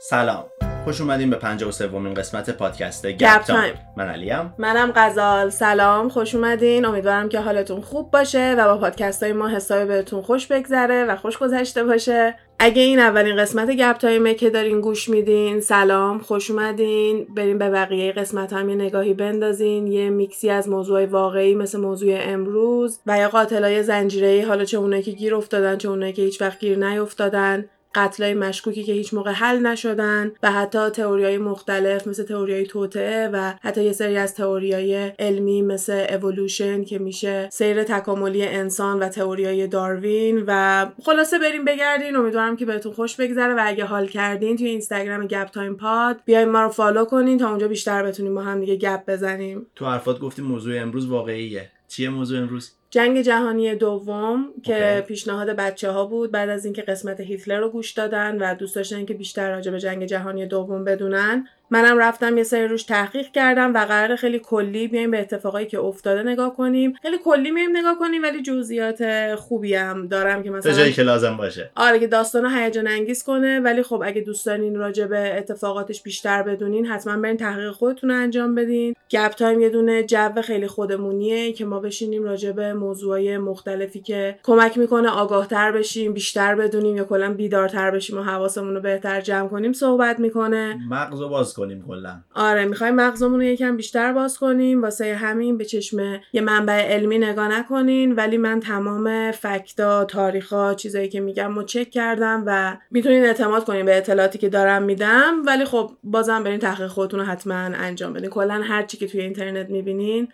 سلام. خوش اومدین به 53 اُمین قسمت پادکست گپ. تایم. من علیم. منم غزال. سلام خوش اومدین. امیدوارم که حالتون خوب باشه و با پادکست های ما حسابی بهتون خوش بگذره و خوش گذشته باشه. اگه این اولین قسمت گپ تایمه که دارین گوش میدین سلام خوش اومدین. بریم به بقیه قسمت هم یه نگاهی بندازین یه میکسی از موضوع واقعی مثل موضوع امروز و یا قاتلای زنجیره‌ای حالا چه اونایی که گیر افتادن چه اونایی که هیچ وقت گیر نیافتادن قتلای مشکوکی که هیچ موقع حل نشدن و حتی تئوریای مختلف مثل تئوریای توطئه و حتی یه سری از تئوریای علمی مثل اِوولوشن که میشه سیر تکاملی انسان و تئوریای داروین و خلاصه بریم بگردین. امیدوارم که بهتون خوش بگذره و اگه حال کردین توی اینستاگرام گپ تایم پاد بیاین ما رو follow کنین تا اونجا بیشتر بتونیم با هم دیگه گپ بزنیم. تو حرفات گفتیم موضوع امروز واقعیه. چیه موضوع امروز؟ جنگ جهانی دوم که okay. پیشنهاد بچه ها بود بعد از اینکه قسمت هیتلر رو گوش دادن و دوست داشتن که بیشتر راجع به جنگ جهانی دوم بدونن منم رفتم یه سری روش تحقیق کردم و قرار خیلی کلی بیایم به اتفاقایی که افتاده نگاه کنیم. خیلی کلی میایم نگاه کنیم ولی جزئیات خوبی هم دارم که مثلا جایی که لازم باشه. آره که داستان رو هیجان انگیز کنه. ولی خب اگه دوست دارین راجع به اتفاقاتش بیشتر بدونین حتما برین تحقیق خودتون رو انجام بدین. گپ تایم یه دونه جو خیلی خودمونیه که ما بشینیم راجع به موضوعای مختلفی که کمک می‌کنه آگاهتر بشیم بیشتر بدونیم یا کلا بیدارتر بشیم و حواسمون رو بهتر جمع کنیم صحبت می‌کنه. مغز رو باز کنیم کلا. آره می‌خوایم مغزمون رو یکم بیشتر باز کنیم واسه همین به چشم یه منبع علمی نگاه نکنین. ولی من تمام فکتا تاریخا چیزایی که میگم رو چک کردم و می‌تونین اعتماد کنین به اطلاعاتی که دارم میدم. ولی خب بازم برین تحقیق خودتون رو حتما انجام بدین. کلا هر چی که توی اینترنت می‌بینین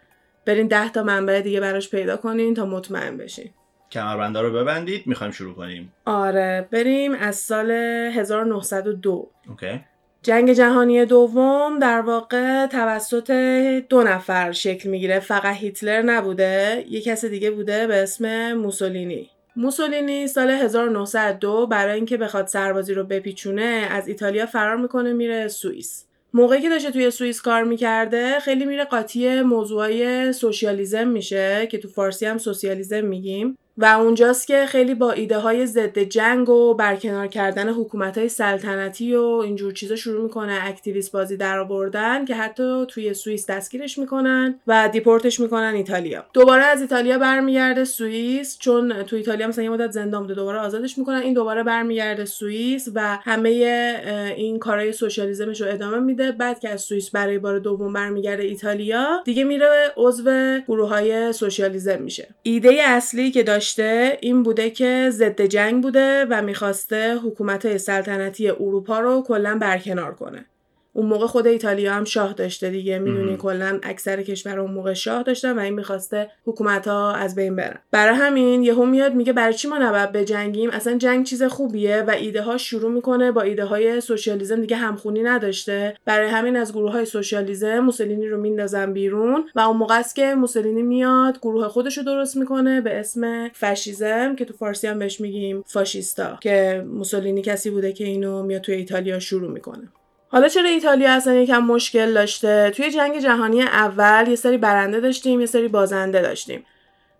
برین ده تا منبع دیگه براش پیدا کنین تا مطمئن بشین. کمربندا رو ببندید می‌خوایم شروع کنیم. آره بریم از سال 1902 اوکی. جنگ جهانی دوم در واقع توسط دو نفر شکل می‌گیره. فقط هیتلر نبوده یه کس دیگه بوده به اسم موسولینی. موسولینی سال 1902 برای اینکه بخواد سربازی رو بپیچونه از ایتالیا فرار می‌کنه میره سوئیس. موقعی که داشته توی سوئیس کار می‌کرده خیلی میره قاطی موضوعای socialism میشه که تو فارسی هم سوسیالیزم میگیم. و اونجاست که خیلی با ایده های ضد جنگ و برکنار کردن حکومت های سلطنتی و اینجور چیزا شروع می‌کنه activist بازی در آوردن که حتی توی سوئیس دستگیرش می‌کنن و deport ش می‌کنن ایتالیا. دوباره از ایتالیا برمیگرده سوئیس چون تو ایتالیا مثلا یه مدت زندان بوده دوباره آزادش می‌کنن. این دوباره برمیگرده سوئیس و همه این کارهای socialism ش رو ادامه میده. بعد که از سوئیس برای بار دوم برمیگرده ایتالیا دیگه میره عضو گروه های میشه. ایده اصلی که داشته این بوده که ضد جنگ بوده و می‌خواسته حکومت سلطنتی اروپا رو کلا برکنار کنه. اون موقع خود ایتالیا هم شاه داشته دیگه. می‌دونی. کلا اکثر کشور اون موقع شاه داشتن و این می‌خواسته حکومت ها از بین برن. برای همین یهو میاد میگه برای چی ما نباید بجنگیم؟ اصلا جنگ چیز خوبیه و ایده ها شروع می‌کنه با ایده های socialism دیگه همخونی نداشته. برای همین از گروه های socialism موسولینی رو میندازن بیرون و اون موقع است که موسولینی میاد گروه خودش رو درست می‌کنه به اسم فاشیزم که تو فارسی هم بهش میگیم فاشیستا که موسولینی کسی بوده که اینو میاد توی ایتالیا شروع می‌کنه. حالا چرا ایتالیا اصلا یکم مشکل داشته؟ توی جنگ جهانی اول یه سری برنده داشتیم یه سری بازنده داشتیم.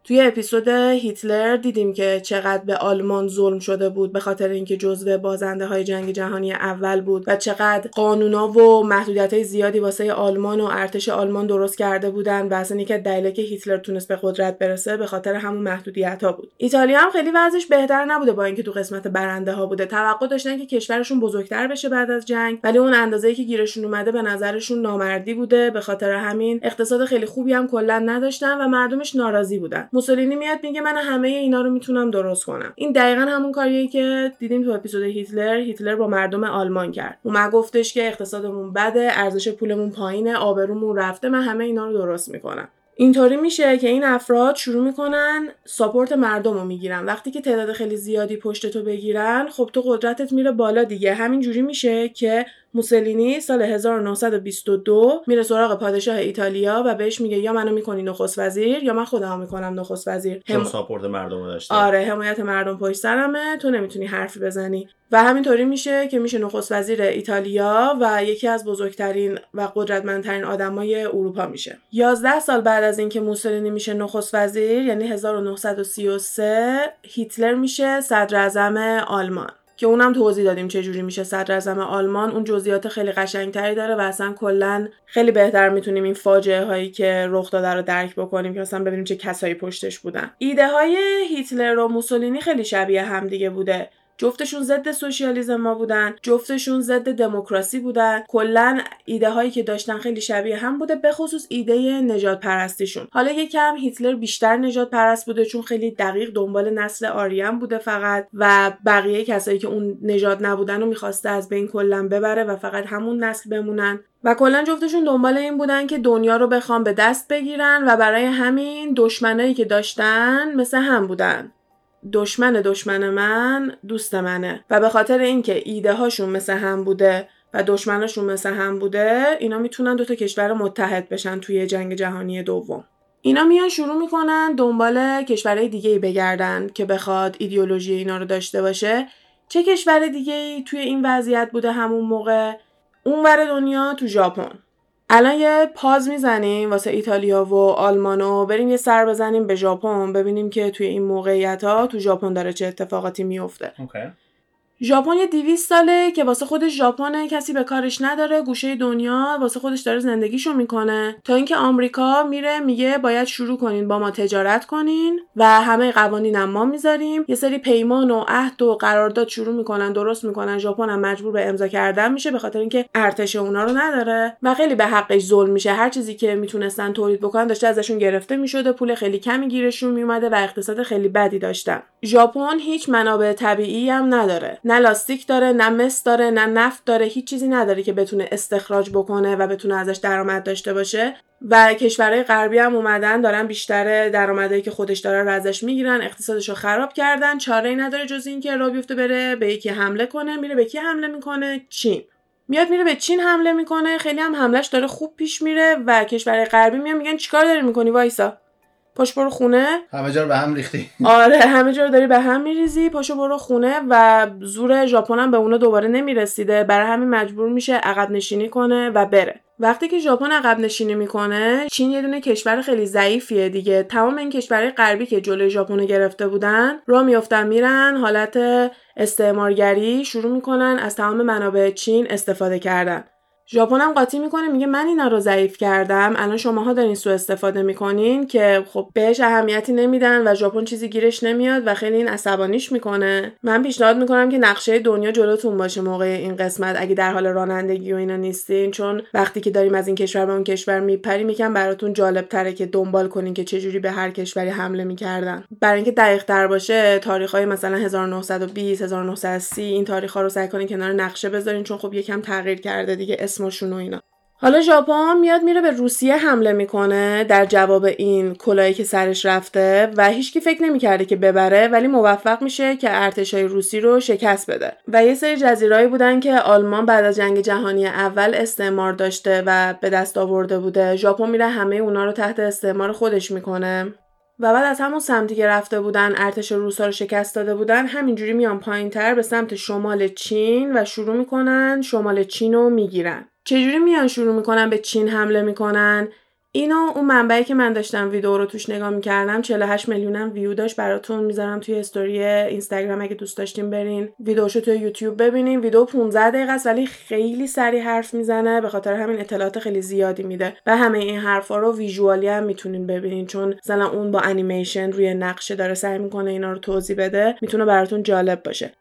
توی اپیزود هیتلر دیدیم که چقدر به آلمان ظلم شده بود به خاطر اینکه جزو بازنده های جنگ جهانی اول بود و چقدر قانونا و محدودیت های زیادی واسه آلمان و ارتش آلمان درست کرده بودن و اصلا یکی از دلایلی که هیتلر تونست به قدرت برسه به خاطر همون محدودیت ها بود. ایتالیا هم خیلی وضعش بهتر نبوده با اینکه تو قسمت برنده ها بوده. توقع داشتن که کشورشون بزرگتر بشه بعد از جنگ ولی اون اندازه‌ای که گیرشون اومده به نظرشون نامردی بوده. به خاطر همین اقتصاد خیلی خوبی هم کلا نداشتن و مردمش ناراضی بودن. موسولینی میاد میگه من همه اینا رو می‌تونم درست کنم. این دقیقا همون کاریه که دیدیم تو اپیزود هیتلر. هیتلر با مردم آلمان کرد. اومد گفتش که اقتصادمون بده ارزش پولمون پایینه آبرومون رفته من همه اینا رو درست می‌کنم. اینطوری میشه که این افراد شروع می‌کنن ساپورت مردم رو می‌گیرن. وقتی که تعداد خیلی زیادی پشت تو بگیرن خب تو قدرتت میره بالا دیگه. همین جوری میشه که موسولینی سال 1922 میره سراغ پادشاه ایتالیا و بهش میگه یا منو می‌کنی نخست وزیر یا من خودمو می‌کنم نخست وزیر. چون هم- ساپورت مردم رو داشته. آره حمایت مردم پشت سرمه تو نمی‌تونی حرفی بزنی. و همینطوری میشه که میشه نخست وزیر ایتالیا و یکی از بزرگترین و قدرتمندترین آدمای اروپا میشه. 11 سال بعد از اینکه موسولینی میشه نخست وزیر یعنی 1933 هیتلر میشه صدر اعظم آلمان. که اونم توضیح دادیم چه جوری میشه صدر اعظم آلمان. اون جزئیات خیلی قشنگتری داره و اصلا کلا خیلی بهتر می‌تونیم این فاجعه هایی که رخ داده رو درک بکنیم که اصلا ببینیم چه کسایی پشتش بودن. ایده های هیتلر و موسولینی خیلی شبیه همدیگه بوده. جفتشون ضد سوسیالیسم ما بودن جفتشون ضد دموکراسی بودن. کلا ایده هایی که داشتن خیلی شبیه هم بوده به خصوص ایده نجات پرستیشون. حالا یکم هیتلر بیشتر نجات پرست بوده چون خیلی دقیق دنبال نسل آریان بوده فقط و بقیه کسایی که اون نجات نبودن رو می‌خواسته از بین کلا ببره و فقط همون نسل بمونن. و کلا جفتشون دنبال این بودن که دنیا رو بخوام به دست بگیرن و برای همین دشمنایی که داشتن مثل هم بودن. دشمن دشمن من دوست منه. و به خاطر اینکه ایده هاشون مثل هم بوده و دشمناشون مثل هم بوده اینا می‌تونن دوتا کشور متحد بشن توی جنگ جهانی دوم. اینا میان شروع می‌کنن دنبال کشورهای دیگه ای بگردن که بخواد ایدئولوژی اینا رو داشته باشه. چه کشور دیگه ای توی این وضعیت بوده همون موقع؟ اونور دنیا تو ژاپن. الان یه پاز می‌زنیم واسه ایتالیا و آلمانو بریم یه سر بزنیم به ژاپن ببینیم که توی این موقعیت ها تو ژاپن داره چه اتفاقاتی میفته ژاپن یه 200 ساله که واسه خودش ژاپن کسی به کارش نداره گوشه دنیا واسه خودش داره زندگیشو می‌کنه. تا اینکه آمریکا میره میگه باید شروع کنین با ما تجارت کنین و همه قوانین ما می‌ذاریم. یه سری پیمان و عهد و قرارداد شروع می‌کنن درست می‌کنن. ژاپن هم مجبور به امضا کردن میشه به خاطر اینکه ارتش اونا رو نداره و خیلی به حقش ظلم میشه. هر چیزی که می‌تونستن تولید بکنن داشته ازشون گرفته می‌شده پول خیلی کمی گیرشون میومده و اقتصاد خیلی بدی داشتن. ژاپن هیچ منابع طبیعی هم نداره. نه لاستیک داره نه مس داره نه نفت داره هیچ چیزی نداره که بتونه استخراج بکنه و بتونه ازش درآمد داشته باشه. و کشورهای غربی هم اومدن دارن بیشتر درآمدی که خودش داره رو ازش می‌گیرن اقتصادش رو خراب کردن چاره ای نداره جز اینکه را بیفته بره به یکی حمله کنه میره به کی حمله می‌کنه؟ چین. میاد میره به چین حمله می‌کنه خیلی هم حملش داره خوب پیش میره و کشورهای غربی میان میگن چیکار داری می‌کنی وایسا؟ پاش برو خونه. همه جا رو به هم ریختی. آره همه جا رو داری به هم میریزی. پاشو برو خونه و زور ژاپن هم به اونا دوباره نمی‌رسیده. برای همین مجبور میشه عقب نشینی کنه و بره. وقتی که ژاپن عقب نشینی می‌کنه چین یه دونه کشور خیلی ضعیفیه دیگه. تمام این کشورهای غربی که جلوی ژاپن گرفته بودن را میافتن میرن. حالت استعمارگری شروع می‌کنن از تمام منابع چین استفاده کردن. ژاپن هم قاطی می‌کنه میگه من اینا رو ضعیف کردم. الان شماها دارین سو استفاده می‌کنین که خب بهش اهمیتی نمیدن و ژاپن چیزی گیرش نمیاد و خیلی این عصبانیش می‌کنه. من پیشنهاد می‌کنم که نقشه دنیا جلوتون باشه موقع این قسمت اگه در حال رانندگی و اینا نیستین. چون وقتی که داریم از این کشور به اون کشور میپریم یکم براتون جالب تره که دنبال کنین که چجوری به هر کشوری حمله می‌کردن. برای اینکه دقیق تر باشه تاریخ های مثلا 1920 1930 این تاریخ ها رو سعی کنین کنار نقشه بذارین. چون خب یکم تغییر کرده دیگه. اسمشون و اینا. حالا ژاپن میاد میره به روسیه حمله می‌کنه در جواب این کلاهی که سرش رفته و هیچکی فکر نمی‌کرده که ببره ولی موفق میشه که ارتشای روسی رو شکست بده. و یه سری جزیرهایی بودن که آلمان بعد از جنگ جهانی اول استعمار داشته و به دست آورده بوده. ژاپن میره همه اونا رو تحت استعمار خودش می‌کنه. و بعد از همون سمتی که رفته بودن ارتش روسا رو شکست داده بودن همینجوری میان پایین تر به سمت شمال چین و شروع می‌کنن شمال چین رو می‌گیرن. چجوری میان شروع می‌کنن؟ به چین حمله می‌کنن. اینو اون منبعی که من داشتم ویدیو رو توش نگاه می‌کردم 48 میلیونم ویو داشت. براتون می‌ذارم توی استوری اینستاگرام اگه دوست داشتین برین. ویدیوشو توی یوتیوب ببینین. ویدیو 15 دقیقه است ولی خیلی سریع حرف می‌زنه. به خاطر همین اطلاعات خیلی زیادی میده. و همه این حرفا رو ویژوالی هم می‌تونین ببینین. چون مثلا اون با انیمیشن روی نقشه داره سعی می‌کنه اینا رو توضیح بده. می‌تونه براتون جالب باشه.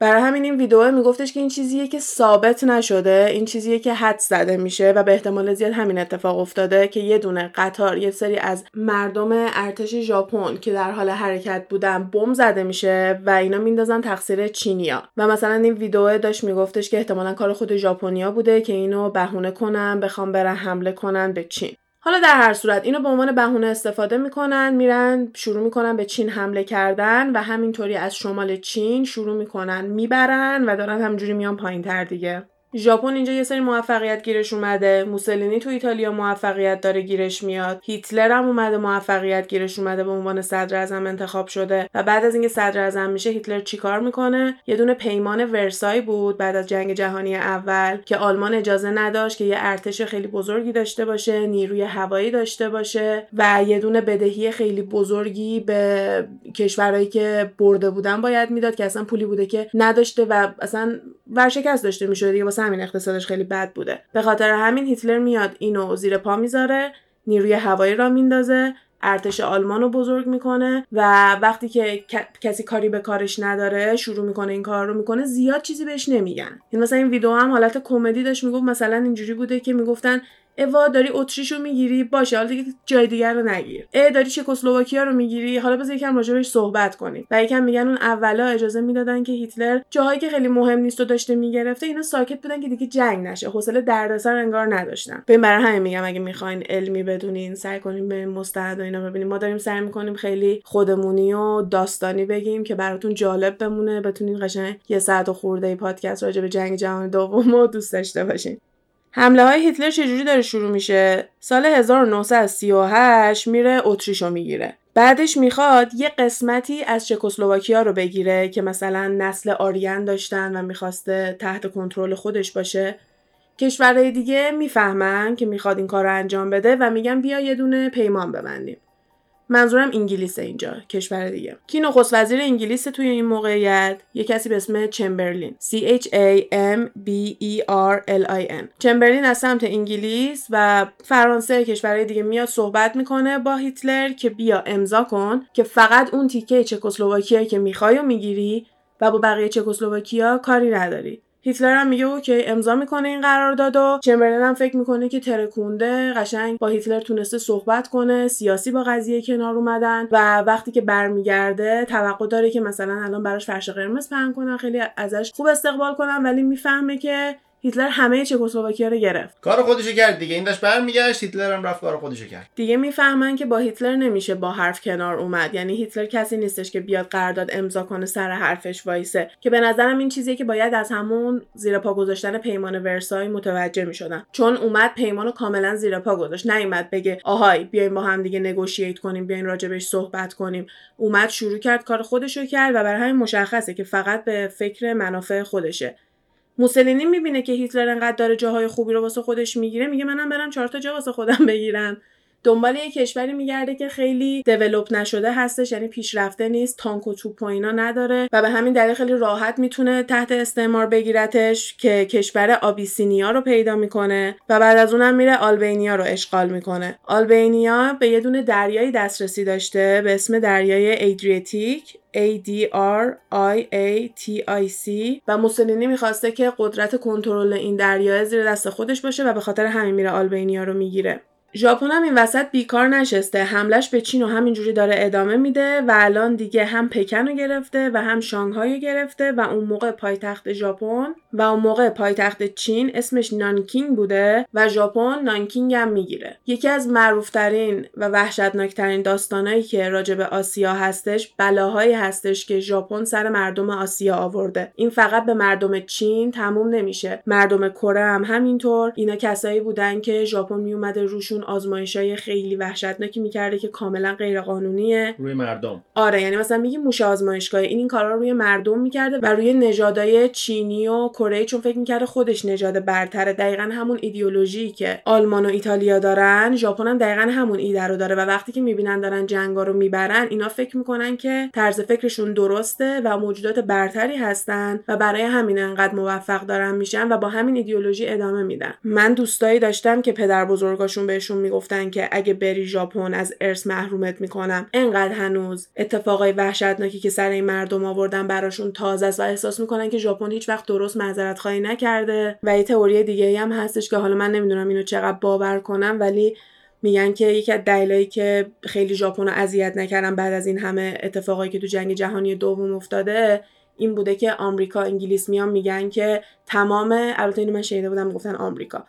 برای همین این ویدیو میگفتش که این چیزیه که ثابت نشده این چیزیه که حد زده میشه و به احتمال زیاد همین اتفاق افتاده که یه دونه قطار یه سری از مردم ارتش ژاپن که در حال حرکت بودن بم زده میشه و اینا میندازن تقصیر چینیا. و مثلا این ویدیو داشت میگفتش که احتمالا کار خود ژاپنیا بوده که اینو بهونه کنن بخوام برن حمله کنن به چین. حالا در هر صورت اینو به عنوان بهونه استفاده می‌کنن میرن شروع می‌کنن به چین حمله کردن و همینطوری از شمال چین شروع می‌کنن می‌برن و دارن همجوری میان پایین تر دیگه. ژاپن اینجا یه سری موفقیت گیرش اومده. موسولینی تو ایتالیا موفقیت داره گیرش میاد. هیتلر هم اومده موفقیت گیرش اومده به عنوان صدر اعظم انتخاب شده. و بعد از اینکه صدر اعظم میشه هیتلر چیکار می‌کنه؟ یه دونه پیمان ورسای بود بعد از جنگ جهانی اول که آلمان اجازه نداشت که یه ارتش خیلی بزرگی داشته باشه نیروی هوایی داشته باشه و یه دونه بدهی خیلی بزرگی به کشورهایی که برده بودن باید می‌داد که اصلا پولی بوده که نداشته و اصلا ورشکست داشته می‌شده دیگه واسه همین اقتصادش خیلی بد بوده. به خاطر همین هیتلر میاد اینو زیر پا می‌ذاره نیروی هوایی را میندازه ارتش آلمان رو بزرگ می‌کنه و وقتی که کسی کاری به کارش نداره شروع می‌کنه این کار رو می‌کنه زیاد چیزی بهش نمیگن. این مثلا این ویدیو هم حالت کمدی داشت می‌گفت مثلا اینجوری بوده که می‌گفتن اوا داری اتریشو می‌گیری؟ باشه حالا دیگه جای دیگر رو نگیر. ا داری چکسلواکیا رو می‌گیری؟ حالا بذار یکم راجبش صحبت کنیم. و یکم میگن اون اولا اجازه می‌دادن که هیتلر جاهایی که خیلی مهم نیست و داشته می‌گرفته اینا ساکت بودن که دیگه جنگ نشه. حوصله دردسر انگار نداشتن. ببین برای همین میگم اگه می‌خواین علمی بدونین سعی کنیم به مستند و اینا ببینیم ما داریم سعی می‌کنیم خیلی خودمونی و داستانی بگیم که براتون جالب بمونه. بتونین قشنگ یه ساعت و خورده پادکست راجع به جنگ جهانی دوم رو دوست داشته باشین. حمله های هیتلر چجوری داره شروع میشه؟ سال 1938 میره اتریشو می‌گیره. بعدش می‌خواد یه قسمتی از چکسلواکیا رو بگیره که مثلا نسل آریان داشتن و می‌خواسته تحت کنترل خودش باشه. کشورهای دیگه می‌فهمن که می‌خواد این کار رو انجام بده و میگن بیا یه دونه پیمان ببندیم. منظورم انگلیس اینجا کشور دیگه. کی نخست وزیر انگلیس توی این موقعیت یه کسی به اسم چمبرلین. C H A M B E R L I N. چمبرلین از سمت انگلیس و فرانسه کشورهای دیگه میاد صحبت می‌کنه با هیتلر که بیا امضا کن که فقط اون تیکه چکسلواکیا که می‌خوای و می‌گیری و با بقیه چکسلواکیا کاری نداری. هیتلر هم میگه okay امضا می‌کنه این قرارداد و چمبرلین هم فکر می‌کنه که ترکونده قشنگ با هیتلر تونسته صحبت کنه سیاسی با قضیه کنار اومدن و وقتی که برمیگرده توقع داره که مثلا الان براش فرش قرمز پهن کنن خیلی ازش خوب استقبال کنن ولی می‌فهمه که هیتلر همه چکسلواکیا رو گرفت. کار خودشو کرد دیگه. این داشت برمیگشت هیتلر هم رفت کار خودشو کرد. دیگه می‌فهمن که با هیتلر نمیشه با حرف کنار اومد. یعنی هیتلر کسی نیستش که بیاد قرارداد امضا کنه سر حرفش وایسه. که به نظرم این چیزیه که باید از همون زیر پا گذاشتن پیمان ورسای متوجه می‌شدن. چون اومد پیمانو کاملا زیر پا گذاشت. نیومد بگه آهای بیایم با هم دیگه نگوشییت کنیم بیاین راجبش صحبت کنیم. اومد شروع کرد کار خودشو کرد و برای همین مشخصه که فقط به فکر منافع خودشه. موسولینی می‌بینه که هیتلر انقدر داره جاهای خوبی رو واسه خودش می‌گیره میگه منم برم چهار تا جا واسه خودم بگیرم. دنبال یه کشوری میگرده که خیلی دیولپ نشده هستش یعنی پیشرفته نیست تانک و توپ و اینا نداره و به همین دلیل خیلی راحت می‌تونه تحت استعمار بگیرتش که کشور آبیسینیا رو پیدا می‌کنه و بعد از اونم میره آلبینیا رو اشغال می‌کنه. آلبینیا به یه دونه دریایی دسترسی داشته به اسم دریای ایدریتیک A D R I A T I C و موسولینی می‌خواسته که قدرت کنترل این دریا زیر دست خودش باشه و به خاطر همین میره آلبینیا رو می‌گیره. ژاپن هم این وسط بیکار نشسته. حملش به چین و همینجوری داره ادامه میده و الان دیگه هم پکن رو گرفته و هم شانگهای گرفته و اون موقع پایتخت ژاپن و اون موقع پایتخت چین اسمش نانکینگ بوده و ژاپن نانکینگ هم می‌گیره. یکی از معروفترین و وحشتناکترین داستانایی که راجع به آسیا هستش بلاهایی هستش که ژاپن سر مردم آسیا آورده. این فقط به مردم چین تموم نمیشه. مردم کره هم همینطور. اینا کسایی بودن که ژاپن میومده روشون آزمایش های خیلی وحشتناکی می‌کرده که کاملا غیر قانونیه روی مردم. آره یعنی مثلا میگی موش آزمایشگاه این این کارا رو روی مردم می‌کرده و روی نژادای چینی و کره چون فکر می‌کرده خودش نژاد برتره. دقیقا همون ایدئولوژی که آلمان و ایتالیا دارن ژاپن هم دقیقا همون ایده رو داره و وقتی که می‌بینن دارن جنگا رو می‌برن اینا فکر می‌کنن که طرز فکرشون درسته و موجودات برتری هستن و برای همین انقدر موفق دارن میشن و با همین ایدئولوژی ادامه میدن. من دوستایی داشتم که پدر بزرگاشون بهشون بهشون می‌گفتن که اگه بری ژاپن از ارث محرومت می‌کنم. انقدر هنوز اتفاقای وحشتناکی که سر این مردم آوردن براشون تازه است و احساس می‌کنن که ژاپن هیچ وقت درست معذرت خواهی نکرده و یه تئوری دیگه هم هستش که حالا من نمی‌دونم اینو چقدر باور کنم ولی میگن که یکی از دلایلی که خیلی ژاپن رو اذیت نکردن بعد از این همه اتفاقایی که تو جنگ جهانی دوم افتاده این بوده که آمریکا انگلیس میان میگن که تمام البته اینو من شنیده بودم گفتن آمریکا.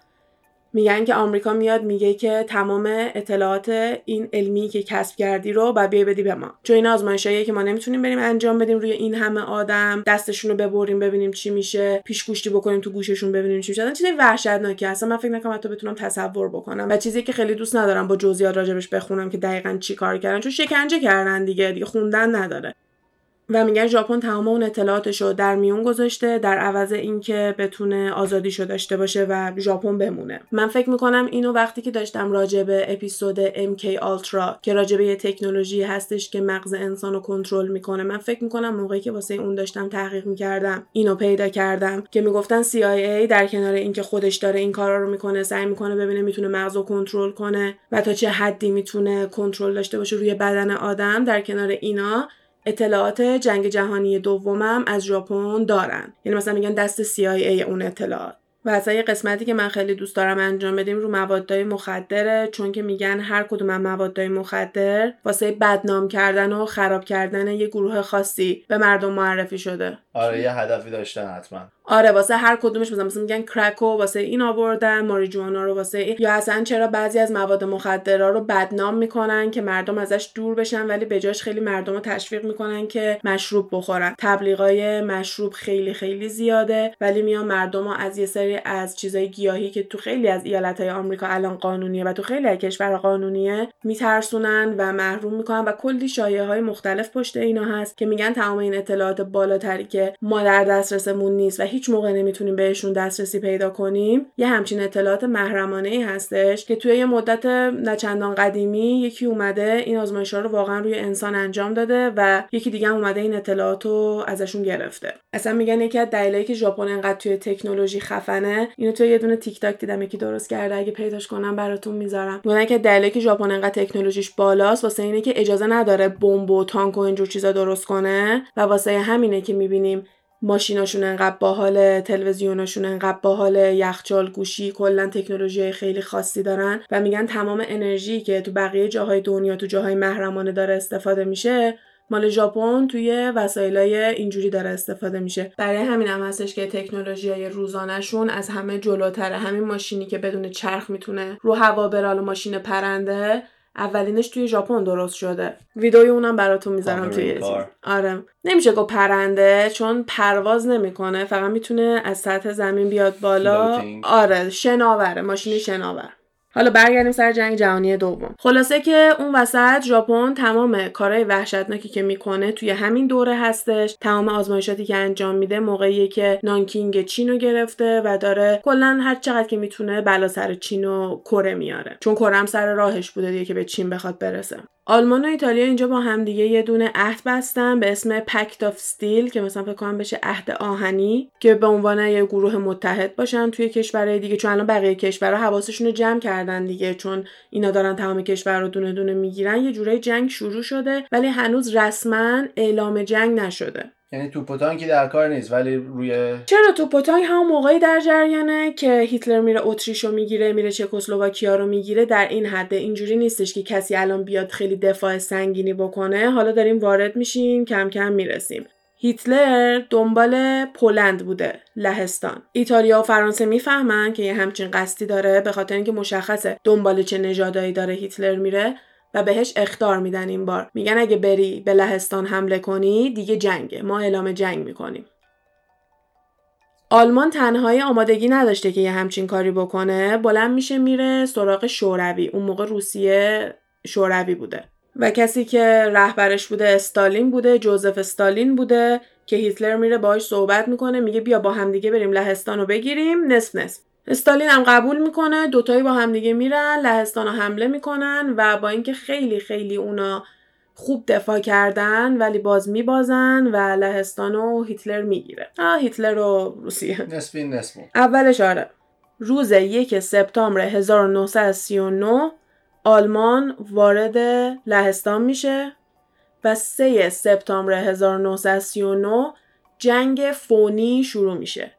میگن که آمریکا میاد میگه که تمام اطلاعات این علمی که کسب کردی رو و بیای بدی به ما. چون این آزمایشاییه که ما نمی‌تونیم بریم انجام بدیم روی این همه آدم دستشون رو ببریم ببینیم چی میشه پیشگوشتی بکنیم تو گوششون ببینیم چی میشه. چیزی وحشتناکه اصلا من فکر نکنم حتی بتونم تصور بکنم. و چیزی که خیلی دوست ندارم با جزئیات راجبش بخونم که دقیقا چی کار کردن. چون شکنجه کردن دیگه دیگه خوندن نداره. و میگن ژاپن تمام اون اطلاعاتش رو در میون گذاشته در عوض اینکه بتونه آزادیشو داشته باشه و ژاپن بمونه. من فکر می‌کنم اینو وقتی که داشتم راجع به اپیزود MK Ultra که راجع به یه تکنولوژی هستش که مغز انسان رو کنترل می‌کنه من فکر می‌کنم موقعی که واسه اون داشتم تحقیق می‌کردم اینو پیدا کردم که می‌گفتن CIA در کنار اینکه خودش داره این کارا رو می‌کنه سعی می‌کنه ببینه می‌تونه مغز رو کنترل کنه و تا چه حدی می‌تونه کنترل داشته باشه روی بدن آدم در کنار اینا اطلاعات جنگ جهانی دومم از ژاپن دارن. یعنی مثلا میگن دست CIA اون اطلاعات. و اصلا یه قسمتی که من خیلی دوست دارم انجام بدیم رو موادهای مخدره چون که میگن هر کدوم از موادهای مخدر واسه بدنام کردن و خراب کردن یه گروه خاصی به مردم معرفی شده. آره یه هدفی داشتن حتما. آره واسه هر کدومش مثلا مثلا میگن کرکو واسه این آوردن ماریجوانا رو واسه این یا اصلا چرا بعضی از مواد مخدرها رو بدنام می‌کنن که مردم ازش دور بشن ولی به جاش خیلی مردم رو تشویق می‌کنن که مشروب بخورن. تبلیغای مشروب خیلی خیلی زیاده ولی میان مردم رو از یه سری از چیزای گیاهی که تو خیلی از ایالت های آمریکا الان قانونیه و تو خیلی از کشور قانونیه میترسونن و محروم می‌کنن و کلی شایعه های مختلف پشت اینا هست که میگن تمام این اطلاعات بالاتری که ما در دسترسمون نیست و هیچ موقع نمی‌تونیم بهشون دسترسی پیدا کنیم. یه همچین اطلاعات محرمانه ای هستش که توی یه مدت نچندان قدیمی یکی اومده این آزمایش رو واقعا روی انسان انجام داده و یکی دیگه اومده این اطلاعات رو ازشون گرفته. اصلا میگن یکی از دلایلی که ژاپن انقدر توی تکنولوژی خفنه اینو توی یه دونه تیک تاک دیدم یکی درست کرده اگه پیداش کنم براتون می‌ذارم. میگن که دلیلی که ژاپن انقدر تکنولوژیش بالاست واسه اینه که اجازه نداره بمب و تانک و اینجور چیزا درست کنه و واسه همینه که می‌بینیم ماشیناشون انقدر باحال تلویزیوناشون انقدر باحال یخچال گوشی کلا تکنولوژی خیلی خاصی دارن و میگن تمام انرژی که تو بقیه جاهای دنیا تو جاهای محرمانه داره استفاده میشه مال ژاپن توی وسایلای اینجوری داره استفاده میشه. برای همین هم هستش که تکنولوژی های روزانهشون از همه جلوتره. همین ماشینی که بدون چرخ می‌تونه رو هوا برال ماشین پرنده اولینش توی ژاپن درست شده. ویدیوی اونم براتون می‌ذارم توی آره. نمیشه گفت پرنده چون پرواز نمی‌کنه. فقط می‌تونه از سطح زمین بیاد بالا. آره شناوره ماشین شناور. حالا برگردیم سر جنگ جهانی دوم. خلاصه که اون وسط ژاپن تمام کارهای وحشتناکی که می‌کنه توی همین دوره هستش تمام آزمایشاتی که انجام میده موقعی که نانکینگ چین رو گرفته و داره کلا هر چقدر که می‌تونه بلا سر چین و کره میاره. چون کره هم سر راهش بوده دیگه که به چین بخواد برسه. آلمان و ایتالیا اینجا با همدیگه یه دونه عهد بستن به اسم Pact of Steel که مثلا فکر کنم بشه عهد آهنی که به عنوان یه گروه متحد باشن توی کشورهای دیگه چون الان بقیه کشورها حواسشون رو جمع کردن دیگه چون اینا دارن تمام کشور رو دونه دونه می‌گیرن یه جورای جنگ شروع شده ولی هنوز رسما اعلام جنگ نشده. یعنی توپ تانکی در کار نیست ولی روی چرا توپ و تانک همون موقعی در جریانه که هیتلر میره اتریشو می‌گیره میره چکسلواکیا رو می‌گیره؟ در این حد اینجوری نیستش که کسی الان بیاد خیلی دفاع سنگینی بکنه. حالا داریم وارد میشیم کم کم می‌رسیم. هیتلر دنبال پولند بوده لهستان. ایتالیا و فرانسه می‌فهمن که یه همچین قصدی داره به خاطر اینکه مشخصه دنبال چه نژادایی داره هیتلر میره. و بهش اختار میدن این بار. میگن اگه بری به لهستان حمله کنی دیگه جنگه. ما اعلام جنگ می‌کنیم. آلمان تنهایی آمادگی نداشته که یه همچین کاری بکنه. بلند میشه میره سراغ شوروی. اون موقع روسیه شوروی بوده. و کسی که رهبرش بوده استالین بوده جوزف استالین بوده که هیتلر میره باهاش صحبت می‌کنه میگه بیا با همدیگه بریم لهستان رو بگیریم. نصف نصف. استالین هم قبول می‌کنه دوتایی با همدیگه میرن لهستان رو حمله می‌کنن و با اینکه خیلی خیلی اونا خوب دفاع کردن ولی باز میبازن و لهستان و هیتلر می‌گیره. آه هیتلر و روسیه. نسبی نسبی اولش آره. روز یک سپتامبر 1939 آلمان وارد لهستان میشه و 3 سپتامبر 1939 جنگ فونی شروع میشه.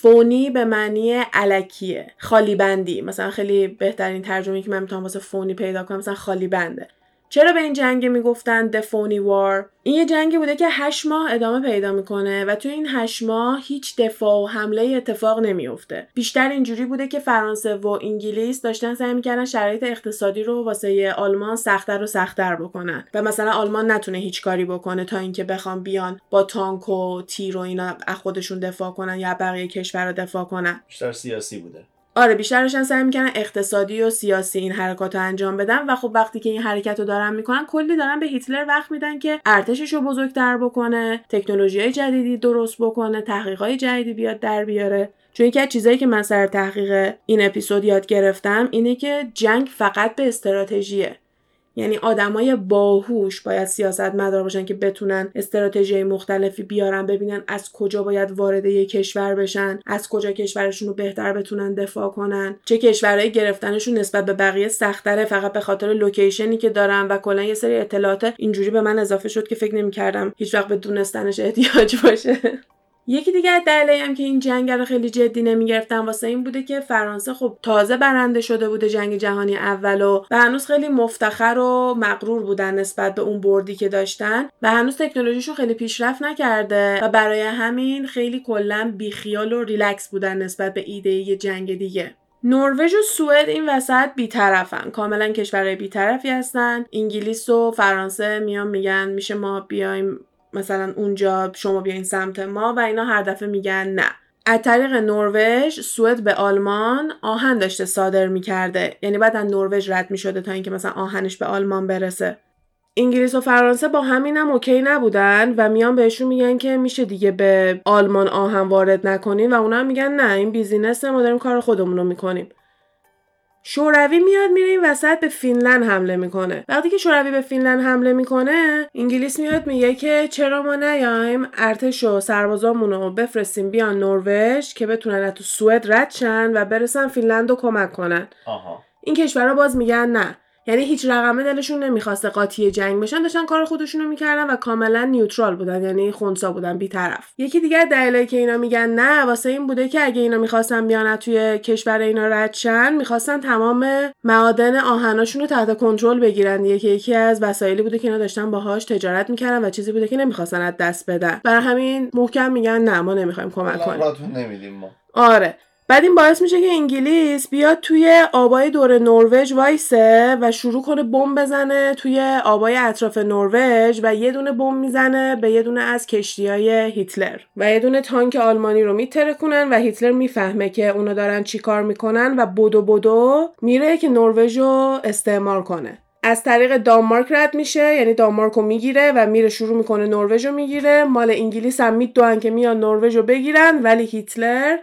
فونی به معنی علکیه خالی بندی. مثلا خیلی بهترین ترجمه که من می‌تونم واسه فونی پیدا کنم مثلا خالی بنده. چرا به این جنگ می‌گفتن دفونی وار این یه جنگی بوده که هشت ماه ادامه پیدا می‌کنه و توی این هشت ماه هیچ دفاع و حمله اتفاق نمیفته بیشتر اینجوری بوده که فرانسه و انگلیس داشتن سعی می‌کردن شرایط اقتصادی رو واسه آلمان سختتر و سختتر بکنن. و مثلا آلمان نتونه هیچ کاری بکنه تا اینکه بخوام بیان با تانک و تیر و اینا از خودشون دفاع کنن یا بقیه کشور دفاع کنن. بیشتر سیاسی بوده. آره بیشترشن سعی می‌کنن اقتصادی و سیاسی این حرکات رو انجام بدن و خب وقتی که این حرکت رو دارن می‌کنن کلی دارن به هیتلر وقت میدن که ارتشش رو بزرگتر بکنه تکنولوژی جدیدی درست بکنه تحقیقات جدیدی بیاد در بیاره. چون یکی از چیزایی که من سر تحقیق این اپیزود یاد گرفتم اینه که جنگ فقط به استراتژیه. یعنی آدمای باهوش باید سیاست مدار باشن که بتونن استراتژی مختلفی بیارن ببینن از کجا باید وارد یک کشور بشن از کجا کشورشون رو بهتر بتونن دفاع کنن. چه کشورهایی گرفتنشون نسبت به بقیه سختره فقط به خاطر لوکیشنی که دارن و کلا یه سری اطلاعات اینجوری به من اضافه شد که فکر نمی‌کردم هیچ وقت به دونستنش احتیاج باشه. یکی دیگه از دلایلی هم که این جنگ رو خیلی جدی نمی‌گرفتن واسه این بوده که فرانسه خب تازه برنده شده بوده جنگ جهانی اول و هنوز خیلی مفتخر و مغرور بودن نسبت به اون بردی که داشتن و هنوز تکنولوژیشون خیلی پیشرفت نکرده و برای همین خیلی کلا بیخیال و ریلکس بودن نسبت به ایده یه جنگ دیگه. نروژ و سوئد این وسط بیطرفن. کاملا کشورهای بیطرفی هستن. انگلیس و فرانسه میان میگن میشه ما بیایم مثلا اونجا شما بیاین سمت ما و اینا هر دفعه میگن نه. از طریق نروژ سوئد به آلمان آهن داشته صادر می‌کرده. یعنی بعد از نروژ رد می‌شده تا اینکه مثلا آهنش به آلمان برسه. انگلیس و فرانسه با همینم okay نبودن و میان بهشون میگن که میشه دیگه به آلمان آهن وارد نکنین و اونا میگن نه این business ما داریم کار خودمون رو می‌کنیم. شوروی میاد میره این وسط به Finland حمله می‌کنه. وقتی که شوروی به Finland حمله می‌کنه انگلیس میاد میگه که چرا ما نیایم؟ ارتش و سربازامون رو بفرستیم بیان نروژ که بتونن تو سوئد رد شن و برسن Finland رو کمک کنن. آها. این کشورها باز میگن نه. یعنی هیچ رقمه دلشون نمی‌خواسته قاطی جنگ بشن داشتن کار خودشونو می‌کردن و کاملا نیوترال بودن یعنی خونسا بودن بیطرف. یکی دیگر دلیلی که اینا میگن نه واسه این بوده که اگه اینا می‌خواستن بیان توی کشور اینا رد شن می‌خواستن تمام معادن آهناشون رو تحت کنترل بگیرن. دیگه که یکی از وسایلی بوده که اینا داشتن باهاش تجارت می‌کردن و چیزی بوده که نمی‌خواستن از دست بدن. برای همین محکم میگن نه ما نمی‌خوایم کمک کنیم. نمیدیم ما. آره. بعد این باعث میشه که انگلیس بیاد توی آبای دور نروژ وایسه و شروع کنه بمب بزنه توی آبای اطراف نروژ و یه دونه بمب می‌زنه به یه دونه از کشتیای هیتلر. و یه دونه تانک آلمانی رو میترکونن و هیتلر می‌فهمه که اونا دارن چیکار می‌کنن و بدو بدو میره که نروژ رو استعمار کنه. از طریق دانمارک رد میشه یعنی دانمارک رو می‌گیره و میره شروع می‌کنه نروژ رو می‌گیره. مال انگلیس هم میدوان که میان نروژ رو بگیرن ولی هیتلر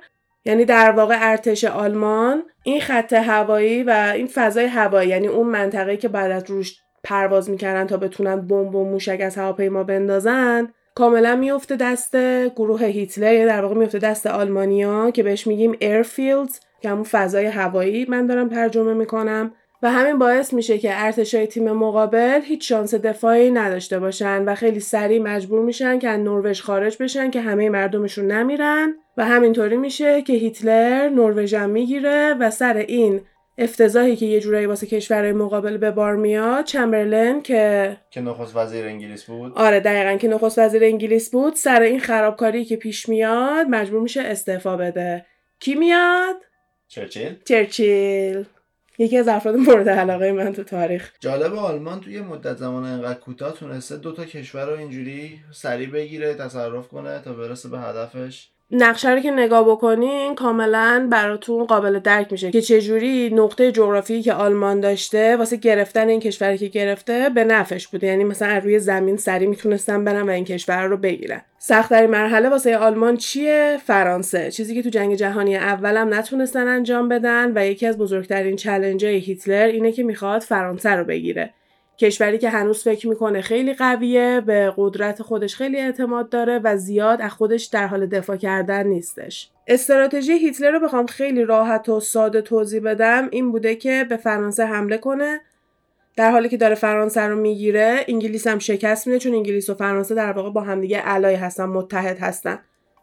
یعنی در واقع ارتش آلمان این خط هوایی و این فضای هوایی یعنی اون منطقه که بعد از روش پرواز می‌کردن تا بتونن بمب و موشک از هواپیما بندازن کاملا میفته دست گروه هیتلر یعنی در واقع میفته دست آلمانیا که بهش میگیم airfields که همون فضای هوایی من دارم ترجمه می‌کنم. و همین باعث میشه که ارتشای تیم مقابل هیچ شانس دفاعی نداشته باشن و خیلی سریع مجبور میشن که از نروژ خارج بشن که همه مردمشون نمیرن. و همینطوری میشه که هیتلر نروژ می‌گیره و سر این افتضاحی که یه جورایی واسه کشورهای مقابل به بار میاد چمبرلن که که نخست وزیر انگلیس بود. آره دقیقا که نخست وزیر انگلیس بود سر این خرابکاری که پیش میاد مجبور میشه استعفا بده. کی میاد؟ چرچیل. چرچیل. یکی از افراد مورد علاقه من تو تاریخ. جالب آلمان توی مدت زمان انقدر کوتاه تونسته دو تا کشور رو اینجوری سریع بگیره تصرف کنه تا برسه به هدفش. نقشه رو که نگاه بکنین کاملا براتون قابل درک میشه که چجوری نقطه جغرافی که آلمان داشته واسه گرفتن این کشوری که گرفته به نفش بوده. یعنی مثلا روی زمین سری می‌تونستن برن و این کشور رو بگیرن. سختترین مرحله واسه آلمان چیه؟ فرانسه. چیزی که تو جنگ جهانی اولم نتونستن انجام بدن و یکی از بزرگترین چلنجای هیتلر اینه که می‌خواد فرانسه رو بگیره. کشوری که هنوز فکر می‌کنه خیلی قویه به قدرت خودش خیلی اعتماد داره و زیاد از خودش در حال دفاع کردن نیستش. استراتژی هیتلر رو بخوام خیلی راحت و ساده توضیح بدم. این بوده که به فرانسه حمله کنه. در حالی که داره فرانسه رو می‌گیره انگلیس هم شکست میده چون انگلیس و فرانسه در واقع با همدیگه علای هستن متحد هستن.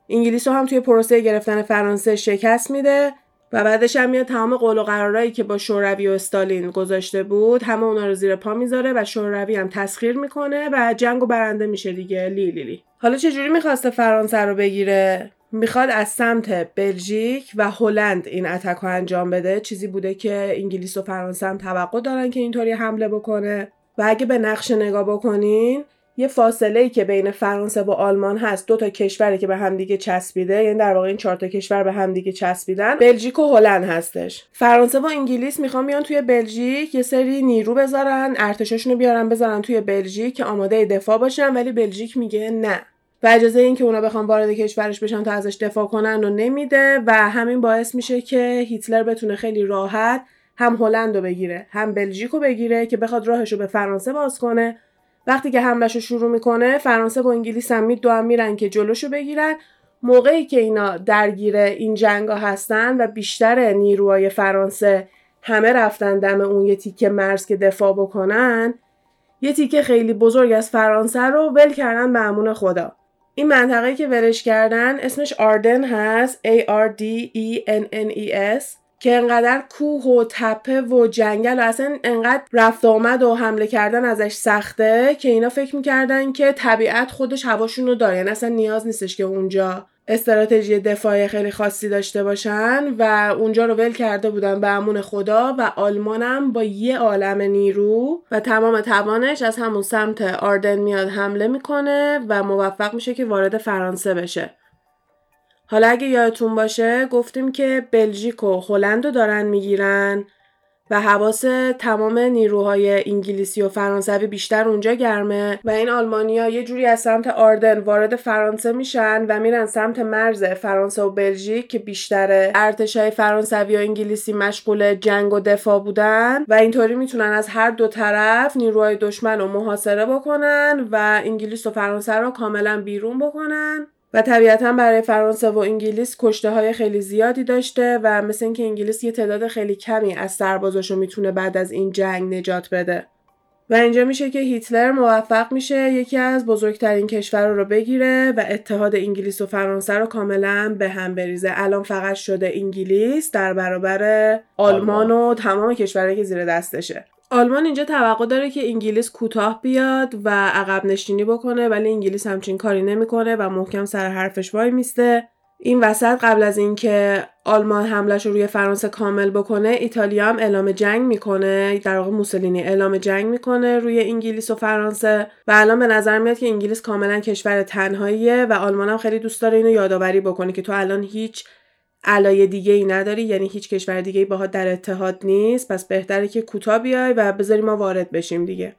انگلیس رو هم توی پروسه گرفتن فرانسه شکست میده. و بعدش هم میاد تمام قول و قرارایی که با شوروی و استالین گذاشته بود همه اونا رو زیر پا می‌ذاره و شوروی هم تسخیر می‌کنه و جنگ و برنده میشه دیگه. لی لی لی. حالا چجوری می‌خواسته فرانسه رو بگیره؟ می‌خواد از سمت بلژیک و هلند این اتک رو انجام بده. چیزی بوده که انگلیس و فرانسه هم توقع دارن که اینطوری حمله بکنه. و اگه به نقشه نگاه بکنین یه فاصله ای که بین فرانسه و آلمان هست دو تا کشوری که به همدیگه چسبیده یعنی در واقع این چهار تا کشور به همدیگه چسبیدن بلژیک و هلند هستش. فرانسه و انگلیس می‌خوان بیان توی بلژیک یه سری نیرو بذارن ارتشاشونو بیارن بذارن توی بلژیک که آماده دفاع باشن ولی بلژیک میگه نه. و اجازه این که اونا بخوان وارد کشورش بشن تا ازش دفاع کنن و نمیده و همین باعث میشه که هیتلر بتونه خیلی راحت هم هلند رو بگیره هم بلژیک رو بگیره که بخواد راهش رو به فرانسه باز کنه وقتی که حملش رو شروع می‌کنه فرانسه و انگلیس هم دو هم میرن که جلوشو بگیرن. موقعی که اینا درگیر این جنگا هستن و بیشتر نیروهای فرانسه همه رفتن دم اون یه تیکه مرز که دفاع بکنن یه تیکه خیلی بزرگ از فرانسه رو ول کردن به امون خدا. این منطقه که ولش کردن اسمش آردن هست A R D E N N E S. که انقدر کوه و تپه و جنگل و اصلا انقدر رفت آمد و حمله کردن ازش سخته که اینا فکر می‌کردن که طبیعت خودش هواشون رو داره. یعنی اصلا نیاز نیستش که اونجا استراتژی دفاعی خیلی خاصی داشته باشن و اونجا رو ول کرده بودن به امون خدا و آلمانم با یه عالم نیرو و تمام توانش از همون سمت آردن میاد حمله می‌کنه و موفق میشه که وارد فرانسه بشه. حالا اگه یادتون باشه گفتیم که بلژیک و هلند رو دارن می‌گیرن و حواس تمام نیروهای انگلیسی و فرانسوی بیشتر اونجا گرمه و این آلمانیا یه جوری از سمت آردن وارد فرانسه میشن و میرن سمت مرز فرانسه و بلژیک که بیشتر ارتشای فرانسوی و انگلیسی مشغول جنگ و دفاع بودن و اینطوری می‌تونن از هر دو طرف نیروهای دشمن رو محاصره بکنن و انگلیس و فرانسه رو کاملا بیرون بکنن. و طبیعتا برای فرانسه و انگلیس کشته های خیلی زیادی داشته و مثل اینکه انگلیس یه تعداد خیلی کمی از سربازاشو می‌تونه بعد از این جنگ نجات بده. و اینجا میشه که هیتلر موفق میشه یکی از بزرگترین کشور رو بگیره و اتحاد انگلیس و فرانسه رو کاملا به هم بریزه. الان فقط شده انگلیس در برابر آلمان. و تمام کشورهایی که زیر دستشه. آلمان اینجا توقع داره که انگلیس کوتاه بیاد و عقب نشینی بکنه ولی انگلیس همچین کاری نمی‌کنه و محکم سر حرفش وای میسته. این وسط قبل از اینکه آلمان حملش رو روی فرانسه کامل بکنه ایتالیا هم اعلام جنگ می‌کنه در واقع موسولینی اعلام جنگ می‌کنه روی انگلیس و فرانسه و الان به نظر میاد که انگلیس کاملا کشور تنهاییه و آلمان هم خیلی دوست داره اینو یادآوری بکنه که تو الان هیچ علای دیگه ای نداری یعنی هیچ کشور دیگه ای باهات در اتحاد نیست پس بهتره که کوتاه بیای و بذاری ما وارد بشیم دیگه.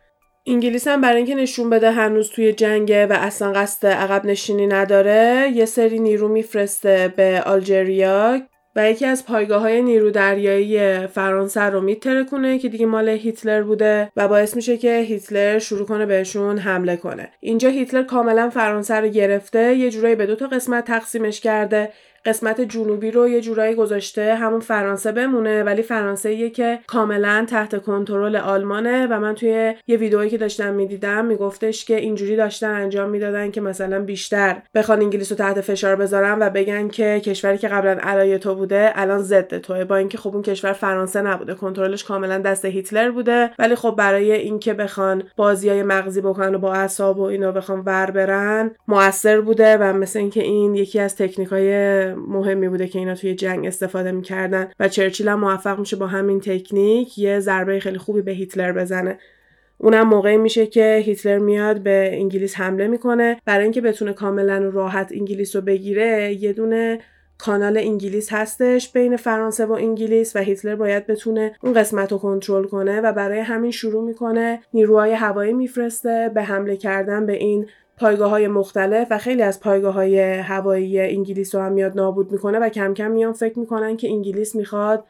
انگلیس هم برای اینکه نشون بده هنوز توی جنگه و اصلا قصد عقب نشینی نداره یه سری نیرو میفرسته به آلجریا و یکی از پایگاه های نیرو دریایی فرانسه رو میترکونه که دیگه مال هیتلر بوده و باعث میشه که هیتلر شروع کنه بهشون حمله کنه. اینجا هیتلر کاملا فرانسه رو گرفته یه جورایی به دو تا قسمت تقسیمش کرده. قسمت جنوبی رو یه جورایی گذاشته همون فرانسه بمونه ولی فرانسه یه که کاملا تحت کنترل آلمانه و من توی یه ویدئویی که داشتم می‌دیدم میگفتش که اینجوری داشتن انجام می‌دادن که مثلا بیشتر بخوان انگلیس رو تحت فشار بذارن و بگن که کشوری که قبلا علای تو بوده الان ضد توه با اینکه خب اون کشور فرانسه نبوده کنترلش کاملا دست هیتلر بوده ولی خب برای اینکه بخوان بازیای مغزی بکنن و با اعصاب و اینا بخوان ور برن موثر بوده و مثل اینکه این یکی از تکنیکای مهمی بوده که اینا توی جنگ استفاده می‌کردن و چرچیل هم موفق میشه با همین تکنیک یه ضربه خیلی خوبی به هیتلر بزنه. اونم موقعی میشه که هیتلر میاد به انگلیس حمله می‌کنه. برای اینکه بتونه کاملا راحت انگلیس رو بگیره یه دونه کانال انگلیس هستش بین فرانسه و انگلیس و هیتلر باید بتونه اون قسمت رو کنترل کنه و برای همین شروع می‌کنه نیروهای هوایی میفرسته به حمله کردن به این پایگاه های مختلف و خیلی از پایگاه های هوایی انگلیس رو هم میاد نابود می‌کنه و کم کم میان فکر می‌کنن که انگلیس می‌خواد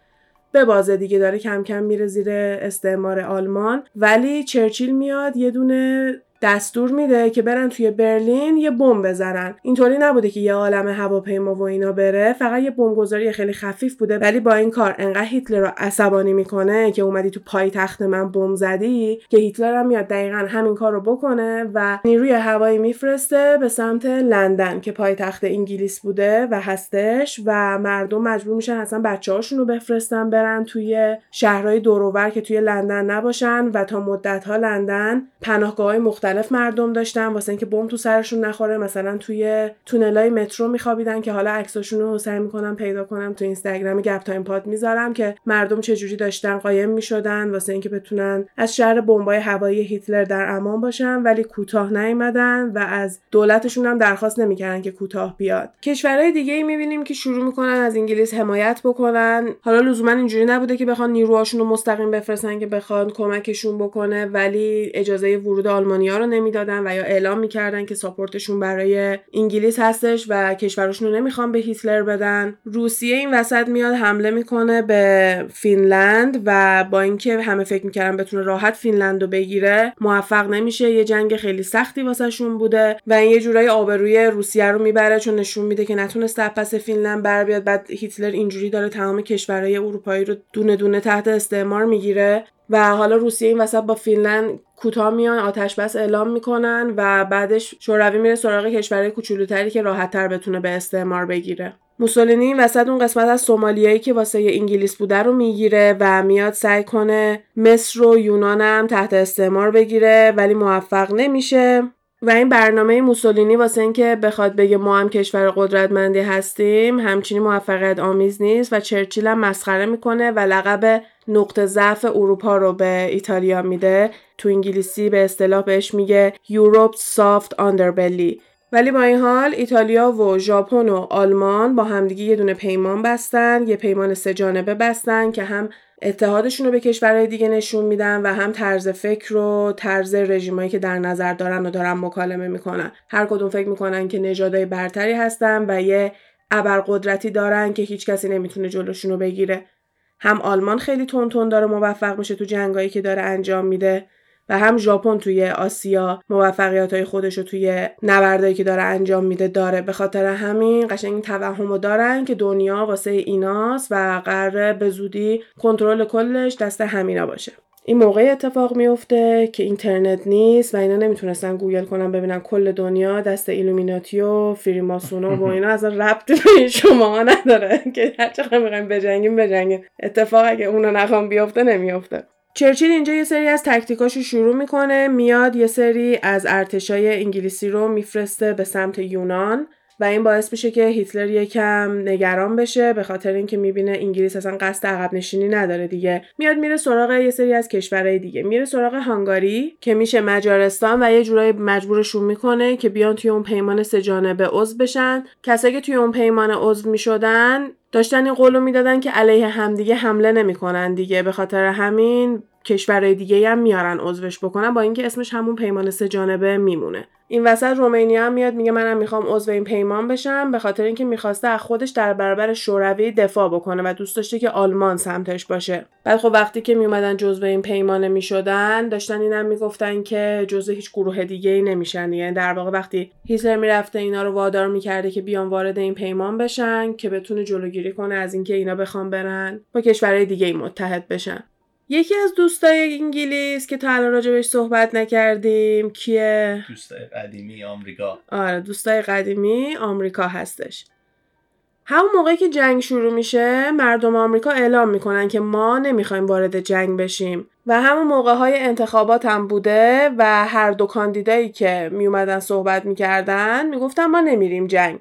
به بازه دیگه داره کم کم میره زیر استعمار آلمان. ولی چرچیل میاد یه دونه دستور میده که برن توی برلین یه بمب بزنن. اینطوری نبوده که یه عالم هواپیما و اینا بره فقط یه بمبگذاری خیلی خفیف بوده. ولی با این کار انقدر هیتلر رو عصبانی می‌کنه که اومدی تو پای تخت من بمب زدی که هیتلر هم میاد دقیقا همین کار رو بکنه و نیروی هوایی میفرسته به سمت لندن که پایتخت انگلیس بوده و هستش و مردم مجبور میشن اصلا بچه هاشون رو بفرستن برن توی شهرهای دوروبر که توی لندن نباشن و تا مدت ها لندن پناهگاه های مختلف مردم داشتن واسه اینکه بمب تو سرشون نخوره. مثلا توی تونل مترو میخوابیدن که حالا عکساشون رو سعی می‌کنم پیدا کنم تو اینستاگرام گپ تایم پاد می‌ذارم که مردم چجوری داشتن قایم می‌شدن واسه اینکه بتونن از شهر بمبای هوایی هیتلر در امان باشن. ولی کوتاه نیومدن و از دولتشون هم درخواست نمی‌کردن که کوتاه بیاد. کشورهای دیگه ای می‌بینیم که شروع می‌کنن از انگلیس حمایت بکنن. حالا لزوما اینجوری نبوده که بخوان نیروهاشون رو مستقیم بفرستن که بخوان کمکشون بکنه ولی اجازه ورود آلمانیا رو نمی‌دادن و یا اعلام می‌کردن که support شون برای انگلیس هستش و کشورشون رو نمی‌خوان به هیتلر بدن. روسیه این وسط میاد حمله می‌کنه به فینلند و با اینکه همه فکر می‌کردن بتونه راحت فینلند رو بگیره موفق نمیشه. یه جنگ خیلی سختی واسهشون بوده و این یه جورایی آبروی روسیه رو می‌بره چون نشون میده که نتونسته پس فینلند بر بیاد. بعد هیتلر اینجوری داره تمام کشورهای اروپایی رو دونه دونه تحت استعمار می‌گیره و حالا روسیه این وسط با فینلند کوتاه میان آتش بس اعلام می‌کنن و بعدش شوروی میره سراغ کشورهای کوچولوتری که راحتتر بتونه به استعمار بگیره. موسولینی این وسط اون قسمت از سومالیایی که واسه انگلیس بوده رو می‌گیره و میاد سعی کنه مصر و یونانم تحت استعمار بگیره ولی موفق نمیشه. و این برنامه موسولینی واسه اینکه بخواد بگه ما هم کشور قدرتمندی هستیم همچینی موفقیت آمیز نیست و چرچیل هم مسخره می‌کنه و لقب نقطه ضعف اروپا رو به ایتالیا میده. تو انگلیسی به اصطلاح بهش میگه یوروپ سافت آندربلی ولی با این حال ایتالیا و ژاپن و آلمان با همدیگه یه دونه پیمان بستن یه پیمان سه جانبه بستن که هم اتحادشون رو به کشورهای دیگه نشون میدن و هم طرز فکر و طرز رژیمایی که در نظر دارن و دارن مکالمه می‌کنن. هر کدوم فکر می‌کنن که نژادهای برتری هستن و یه ابرقدرتی دارن که هیچ کسی نمی‌تونه جلوشون رو بگیره. هم آلمان خیلی تون تون داره موفق میشه تو جنگایی که داره انجام میده. و هم ژاپن توی آسیا موفقیت های خودش رو توی نبردایی که داره انجام میده داره. به خاطر همین قشنگ این توهم رو دارن که دنیا واسه ایناست و قراره به زودی کنترل کلش دست همینا باشه. این موقع اتفاق میفته که اینترنت نیست و اینا نمی‌تونستن گوگل کنن ببینن کل دنیا دست ایلومیناتی و فریماسونا و اینا اصلا ربط به شما نداره. که هر چقدر می‌خوایم بجنگیم بجنگیم. اتفاق اگه اونو نخوام بیفته نمیافته. چرچیل اینجا یه سری از تکتیکاشو شروع می‌کنه. میاد یه سری از ارتشای انگلیسی رو میفرسته به سمت یونان و این باعث میشه که هیتلر یکم نگران بشه به خاطر اینکه می‌بینه انگلیس اصلا قصد عقب نشینی نداره دیگه. میاد میره سراغ یه سری از کشورهای دیگه. میره سراغ هانگاری که میشه مجارستان و یه جورایی مجبورشون می‌کنه که بیان توی اون پیمان سه جانبه عضو بشن. کسایی که توی اون پیمان عضو می‌شدن داشتن این قولو می‌دادن که علیه همدیگه حمله نمی‌کنن دیگه. به خاطر همین کشورهای دیگه هم میارن عضوش بکنن با اینکه اسمش همون پیمان سه جانبه میمونه. این وسط رومانیا هم میاد میگه منم می‌خوام عضو این پیمان بشم به خاطر اینکه می‌خواسته از خودش در برابر شوروی دفاع بکنه و دوست داشته که آلمان سمتش باشه. بعد خب وقتی که میومدن جزو این پیمانه می‌شدن داشتن اینم می‌گفتن که جزو هیچ گروه دیگه ای نمیشن یعنی در واقع وقتی هیتلر می‌رفته اینا رو وادار می‌کرده که بیان وارد این پیمان بشن که بتونه جلوگیری کنه از اینکه اینا بخوام برن با کشورهای دیگه ای متحد بشن. یکی از دوستای انگلیس که تا الان راجبش صحبت نکردیم کیه؟ دوستای قدیمی آمریکا. آره دوستای قدیمی آمریکا هستش. همون موقعی که جنگ شروع میشه مردم آمریکا اعلام می‌کنن که ما نمی‌خوایم وارد جنگ بشیم. و همون موقع های انتخابات هم بوده و هر دو کاندیدایی که میومدن صحبت می‌کردن می‌گفتن ما نمیریم جنگ.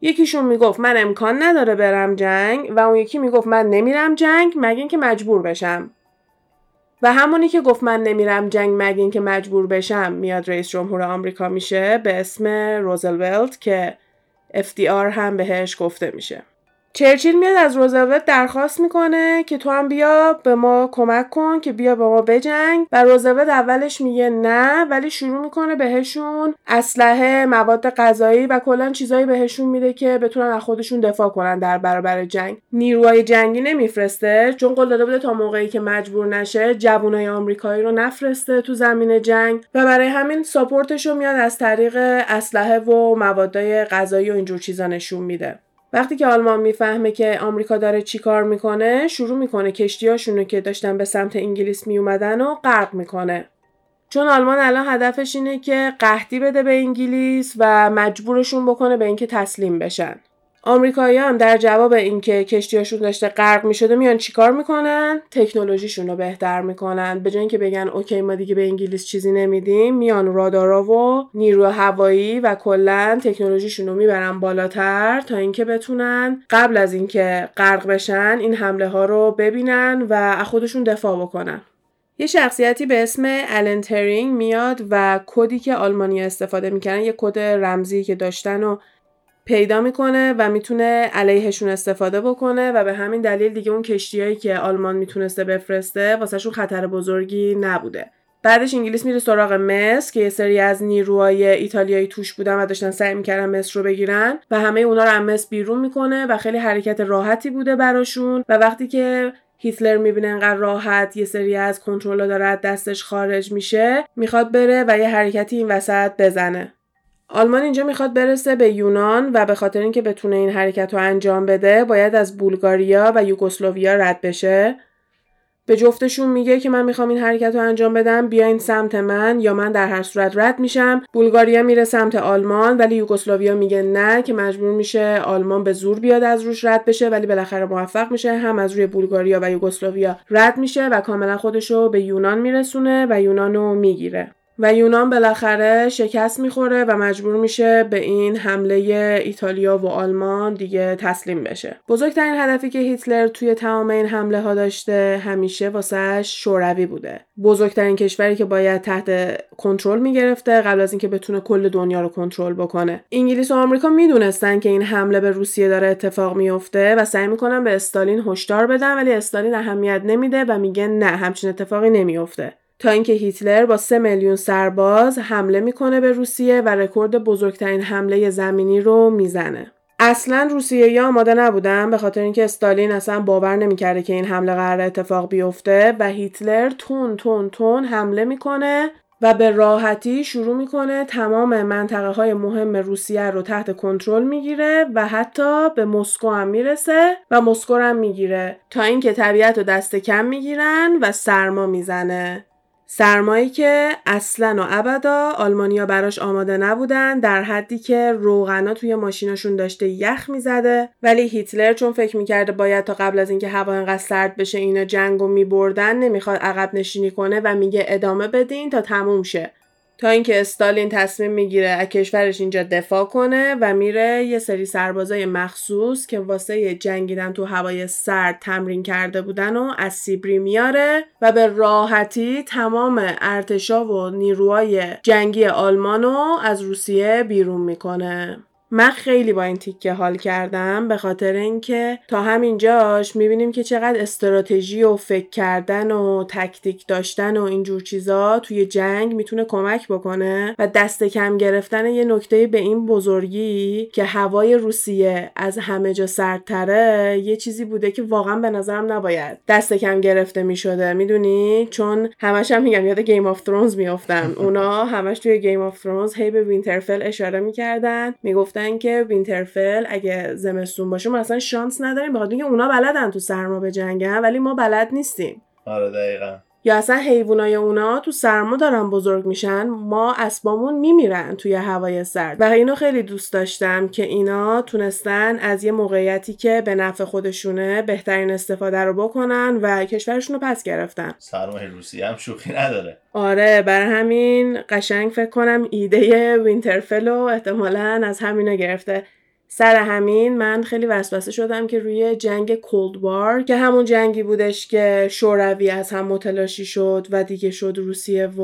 یکیشون می‌گفت من امکان نداره برم جنگ و اون یکی می‌گفت من نمیرم جنگ مگه اینکه مجبور بشم. و همونی که گفت من نمیرم جنگ مگه اینکه مجبور بشم میاد رئیس جمهور آمریکا میشه به اسم روزولت که FDR هم بهش گفته میشه. چرچیل میاد از روزولت درخواست می‌کنه که تو هم بیا به ما کمک کن که بیا به ما بجنگ. و روزولت اولش میگه نه ولی شروع می‌کنه بهشون اسلحه مواد غذایی و کلا چیزایی بهشون میده که بتونن از خودشون دفاع کنن در برابر جنگ. نیروهای جنگی نمیفرسته چون قول داده بوده تا موقعی که مجبور نشه جوانای آمریکایی رو نفرسته تو زمین جنگ. و برای همین ساپورتش رو میاد از طریق اسلحه و موادای غذایی و اینجور چیزا نشون میده. وقتی که آلمان می‌فهمه که آمریکا داره چیکار می‌کنه شروع می‌کنه کشتیاشونو که داشتن به سمت انگلیس میومدن و غرق می‌کنه. چون آلمان الان هدفش اینه که قحطی بده به انگلیس و مجبورشون بکنه به اینکه تسلیم بشن. آمریکایی هم در جواب اینکه کشتیاشون داشته غرق می‌شده میان چیکار می‌کنن؟ تکنولوژیشون رو بهتر می‌کنن. به جای اینکه بگن اوکی ما دیگه به انگلیس چیزی نمیدیم میان رادارا و نیرو هوایی و کلا تکنولوژیشون رو می‌برن بالاتر تا اینکه بتونن قبل از اینکه غرق بشن این حمله ها رو ببینن و خودشون دفاع بکنن. یه شخصیتی به اسم الن ترینگ میاد و کدی که آلمانیا استفاده می‌کنن یه کد رمزی که داشتن و پیدا می‌کنه و می‌تونه علیهشون استفاده بکنه و به همین دلیل دیگه اون کشتیایی که آلمان می‌تونسته بفرسته واسهشون خطر بزرگی نبوده. بعدش انگلیس میره سراغ مصر که یه سری از نیروهای ایتالیایی توش بودن و داشتن سعی می‌کردن مصر رو بگیرن و همه اونا رو از مصر بیرون می‌کنه و خیلی حرکت راحتی بوده براشون و وقتی که هیتلر می‌بینه انقدر راحت یه سری از کنترل داره دستش خارج میشه می‌خواد بره و یه حرکتی این وسط بزنه. آلمان اینجا می‌خواد برسه به یونان و به خاطر اینکه بتونه این حرکت رو انجام بده باید از بولگاریا و یوگسلویا رد بشه. به جفتشون میگه که من می‌خوام این حرکت رو انجام بدم بیاین سمت من یا من در هر صورت رد میشم. بولگاریا میره سمت آلمان ولی یوگسلاویا میگه نه که مجبور میشه آلمان به زور بیاد از روش رد بشه ولی بالاخره موفق میشه. هم از روی بولگاریا و یوگسلاویا رد میشه و کاملا خودش رو به یونان میرسونه و یونان رو می‌گیره. و یونان بالاخره شکست می‌خوره و مجبور میشه به این حمله ایتالیا و آلمان دیگه تسلیم بشه. بزرگترین هدفی که هیتلر توی تمام این حمله ها داشته همیشه واسهش شوروی بوده. بزرگترین کشوری که باید تحت کنترل می‌گرفته قبل از اینکه بتونه کل دنیا رو کنترل بکنه. انگلیس و آمریکا می‌دونستن که این حمله به روسیه داره اتفاق میفته و سعی می‌کنن به استالین هشدار بدن ولی استالین اهمیت نمیده و میگه نه همچین اتفاقی نمیفته. تا اینکه هیتلر با سه میلیون سرباز حمله می‌کنه به روسیه و رکورد بزرگترین حمله زمینی رو می‌زنه. اصلا روسیه یا آماده نبودن به خاطر اینکه استالین اصلا باور نمی‌کرده که این حمله قرار اتفاق بیفته و هیتلر تون تون تون حمله می‌کنه و به راحتی شروع می‌کنه تمام منطقه های مهم روسیه رو تحت کنترل می‌گیره و حتی به مسکو هم می‌رسه و مسکو هم می‌گیره تا اینکه طبیعت رو دست کم می‌گیرن و سرما می‌زنه سرمایی که اصلا و ابدا آلمانیا براش آماده نبودن در حدی که روغنا توی ماشیناشون داشته یخ می‌زده. ولی هیتلر چون فکر می‌کرده باید تا قبل از اینکه هوا انقدر سرد بشه اینا جنگو میبردن نمی‌خواد عقب نشینی کنه و میگه ادامه بدین تا تموم شه. تا اینکه استالین تصمیم می‌گیره از کشورش اینجا دفاع کنه و میره یه سری سربازای مخصوص که واسه جنگیدن تو هوای سرد تمرین کرده بودن و از سیبری میاره و به راحتی تمام ارتشا و نیروهای جنگی آلمانو از روسیه بیرون می‌کنه. من خیلی با این تیکه حال کردم به خاطر اینکه تا همینجاش می‌بینیم که چقدر استراتژی و فکر کردن و تاکتیک داشتن و اینجور چیزا توی جنگ می‌تونه کمک بکنه و دست کم گرفتن یه نکته به این بزرگی که هوای روسیه از همه جا سردتره یه چیزی بوده که واقعا به نظرم نباید دست کم گرفته می‌شده. می‌دونی؟ چون همش هم میگم یاد گیم آف ترونز میافتم. اونا همش توی گیم آف ترونز هی به وینترفل اشاره می‌کردن. می‌گفتن که وینترفل اگه زمستون باشه ما اصلا شانس نداریم بخاطر اینکه اونا بلدن تو سرما به جنگن ولی ما بلد نیستیم. آره دقیقا. یا اصلا حیوانای اونا تو سرما دارن بزرگ میشن؟ ما اسبامون میمیرن توی هوای سرد. و اینو خیلی دوست داشتم که اینا تونستن از یه موقعیتی که به نفع خودشونه بهترین استفاده رو بکنن و کشورشون رو پس گرفتن. سرمایه روسیه هم شوخی نداره. آره برای همین قشنگ فکر کنم ایده وینترفل رو احتمالا از همینا گرفته. سر همین من خیلی وسوسه شدم که روی جنگ کولد وار که همون جنگی بودش که شوروی از هم متلاشی شد و دیگه شد روسیه و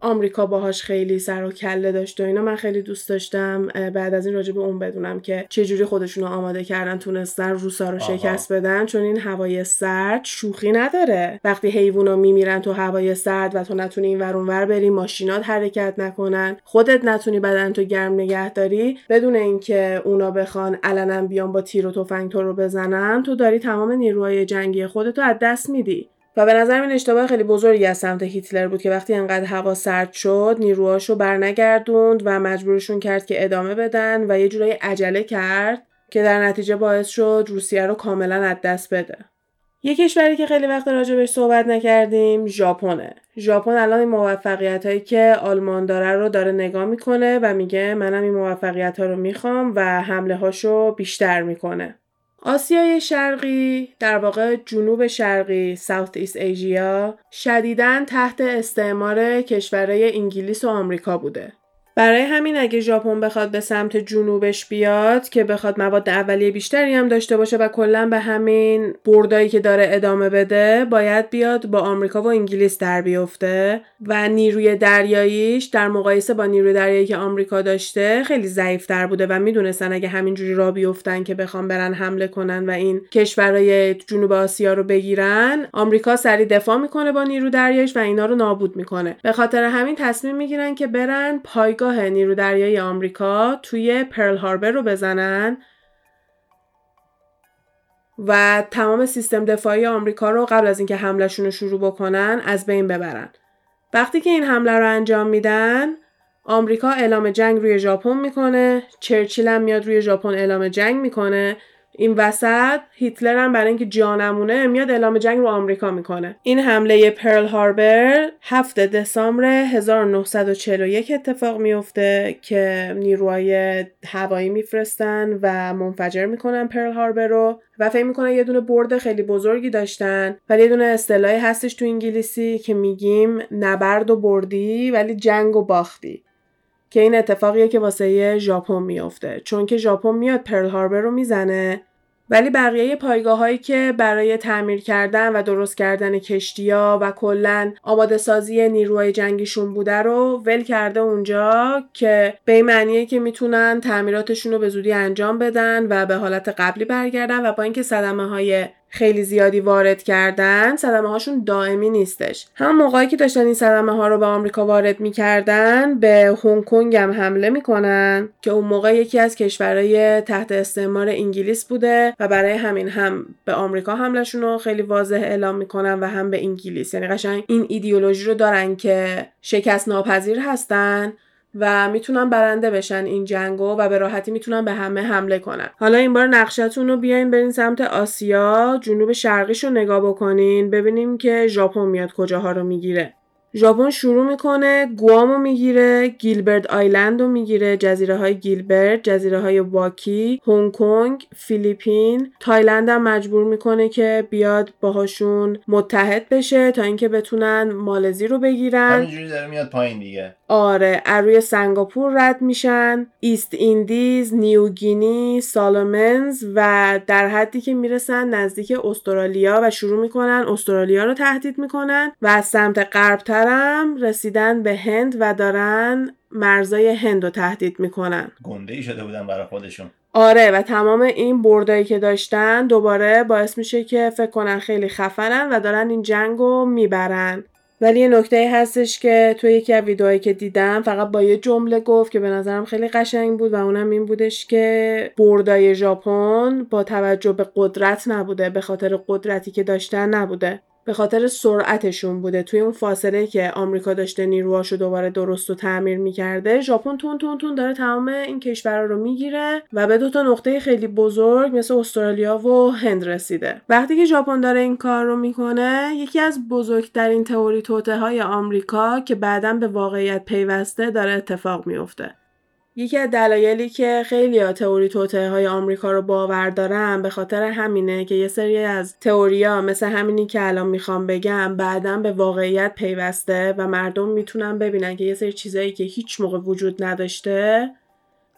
آمریکا باهاش خیلی سر و کله داشت و اینا من خیلی دوست داشتم. بعد از این راجع به اون بدونم که چه جوری خودشون رو آماده کردن تونستن روسا رو شکست بدن چون این هوای سرد شوخی نداره. وقتی حیوونا میمیرن تو هوای سرد و تو نتونی این ور ور بری ماشینات حرکت نکنن خودت نتونی بدن تو گرم نگه داری بدون اینکه اونا بخوان علنا بیان با تیر و تفنگ تو رو بزنن تو داری تمام نیروهای جنگی خودتو از دست میدی. و به نظر این اشتباه خیلی بزرگی از سمت هیتلر بود که وقتی انقدر هوا سرد شد نیروهاشو برنگردوند و مجبورشون کرد که ادامه بدن و یه جورایی عجله کرد که در نتیجه باعث شد روسیه رو کاملا از دست بده. یه کشوری که خیلی وقت راجبش صحبت نکردیم ژاپنه. ژاپن الان این موفقیت هایی که آلمان داره رو داره نگاه می‌کنه و میگه منم این موفقیت ها رو می‌خوام و حمله هاشو بیشتر می‌کنه. آسیای شرقی در واقع جنوب شرقی ساوت ایست ایژیا شدیداً تحت استعمار کشورهای انگلیس و آمریکا بوده. برای همین اگه ژاپن بخواد به سمت جنوبش بیاد که بخواد مواد اولیه بیشتری هم داشته باشه و کلا به همین بردایی که داره ادامه بده باید بیاد با آمریکا و انگلیس در بیفته و نیروی دریاییش در مقایسه با نیروی دریایی که آمریکا داشته خیلی ضعیفتر بوده و می‌دونستن اگه همینجوری را بیفتن که بخوام برن حمله کنن و این کشورهای جنوب آسیا رو بگیرن آمریکا سری دفاع می‌کنه با نیرو دریاییش و اینا رو نابود می‌کنه. به خاطر همین تصمیم می‌گیرن که برن پای نیرو نیرو دریایی آمریکا توی پرل هاربر رو بزنن و تمام سیستم دفاعی آمریکا رو قبل از اینکه حملهشون رو شروع بکنن از بین ببرن. وقتی که این حمله رو انجام میدن آمریکا اعلام جنگ روی ژاپن می‌کنه چرچیل هم میاد روی ژاپن اعلام جنگ می‌کنه این وسط هیتلر هم برای اینکه جانمونه میاد اعلام جنگ رو آمریکا می‌کنه. این حمله پرل هاربر 7 دسامبر 1941 اتفاق میفته که نیروهای هوایی میفرستن و منفجر می‌کنن پرل هاربر رو و فکر می‌کنن یه دونه برد خیلی بزرگی داشتن. ولی یه دونه اصطلاحی هستش تو انگلیسی که میگیم نبرد و بردی ولی جنگ و باختی. که این اتفاقیه که واسه ژاپن میفته چون که ژاپن میاد پرل هاربر رو می‌زنه ولی بقیه پایگاه هایی که برای تعمیر کردن و درست کردن کشتیا و کلا آماده سازی نیروهای جنگیشون بوده رو ول کرده اونجا که به این معنیه که می‌تونن تعمیراتشون رو به زودی انجام بدن و به حالت قبلی برگردن و با اینکه صدمه های خیلی زیادی وارد کردن صدمه هاشون دائمی نیستش. هم موقعی که داشتن این صدمه ها رو به آمریکا وارد می‌کردن به هنگ کنگ هم حمله می‌کنن که اون موقع یکی از کشورهای تحت استعمار انگلیس بوده و برای همین هم به آمریکا حملهشون رو خیلی واضح اعلام می‌کنن و هم به انگلیس. یعنی قشنگ این ایدئولوژی رو دارن که شکست ناپذیر هستن. و می‌تونن برنده بشن این جنگو و به راحتی می‌تونن به همه حمله کنن. حالا این بار نقشتون رو بیاین برین سمت آسیا جنوب شرقیش رو نگاه بکنین ببینیم که ژاپن میاد کجاها رو می‌گیره. ژاپن شروع می‌کنه گوامو می‌گیره Gilbert Island رو می‌گیره جزیره های گیلبرت جزیره های ویک هنگ کنگ فیلیپین. تایلند هم مجبور می‌کنه که بیاد باهاشون متحد بشه تا اینکه بتونن مالزی رو بگیرن. همینجوری داره میاد پایین دیگه. آره روی سنگاپور رد میشن. East Indies New Guinea Solomons و در حدی که می‌رسن نزدیک استرالیا و شروع می‌کنن استرالیا رو تهدید می‌کنن و از سمت غربترم رسیدن به هند و دارن مرزای هند رو تهدید می‌کنن. گنده ای شده بودن برای خودشون. آره و تمام این بردایی که داشتن دوباره باعث میشه که فکر کنن خیلی خفنن و دارن این جنگ رو می‌برن. ولی یه نکته هستش که توی یکی از ویدئوهایی که دیدم فقط با یه جمله گفت که به نظرم خیلی قشنگ بود و اونم این بودش که بردای ژاپن با توجه به قدرت نبوده به خاطر قدرتی که داشتن نبوده. به خاطر سرعتشون بوده. توی اون فاصله که آمریکا داشته نیروهاشو دوباره درست و تعمیر می‌کرده ژاپن تون تون تون داره تمام این کشورها رو می‌گیره و به دو تا نقطه خیلی بزرگ مثل استرالیا و هند رسیده. وقتی که ژاپن داره این کار رو می‌کنه یکی از بزرگترین تئوری توته های آمریکا که بعدا به واقعیت پیوسته داره اتفاق میفته یکی از دلایلی که خیلی تئوری توته های آمریکا رو باور دارن به خاطر همینه که یه سری از تئوریا مثل همینی که الان می‌خوام بگم بعدا به واقعیت پیوسته و مردم می‌تونن ببینن که یه سری چیزایی که هیچ موقع وجود نداشته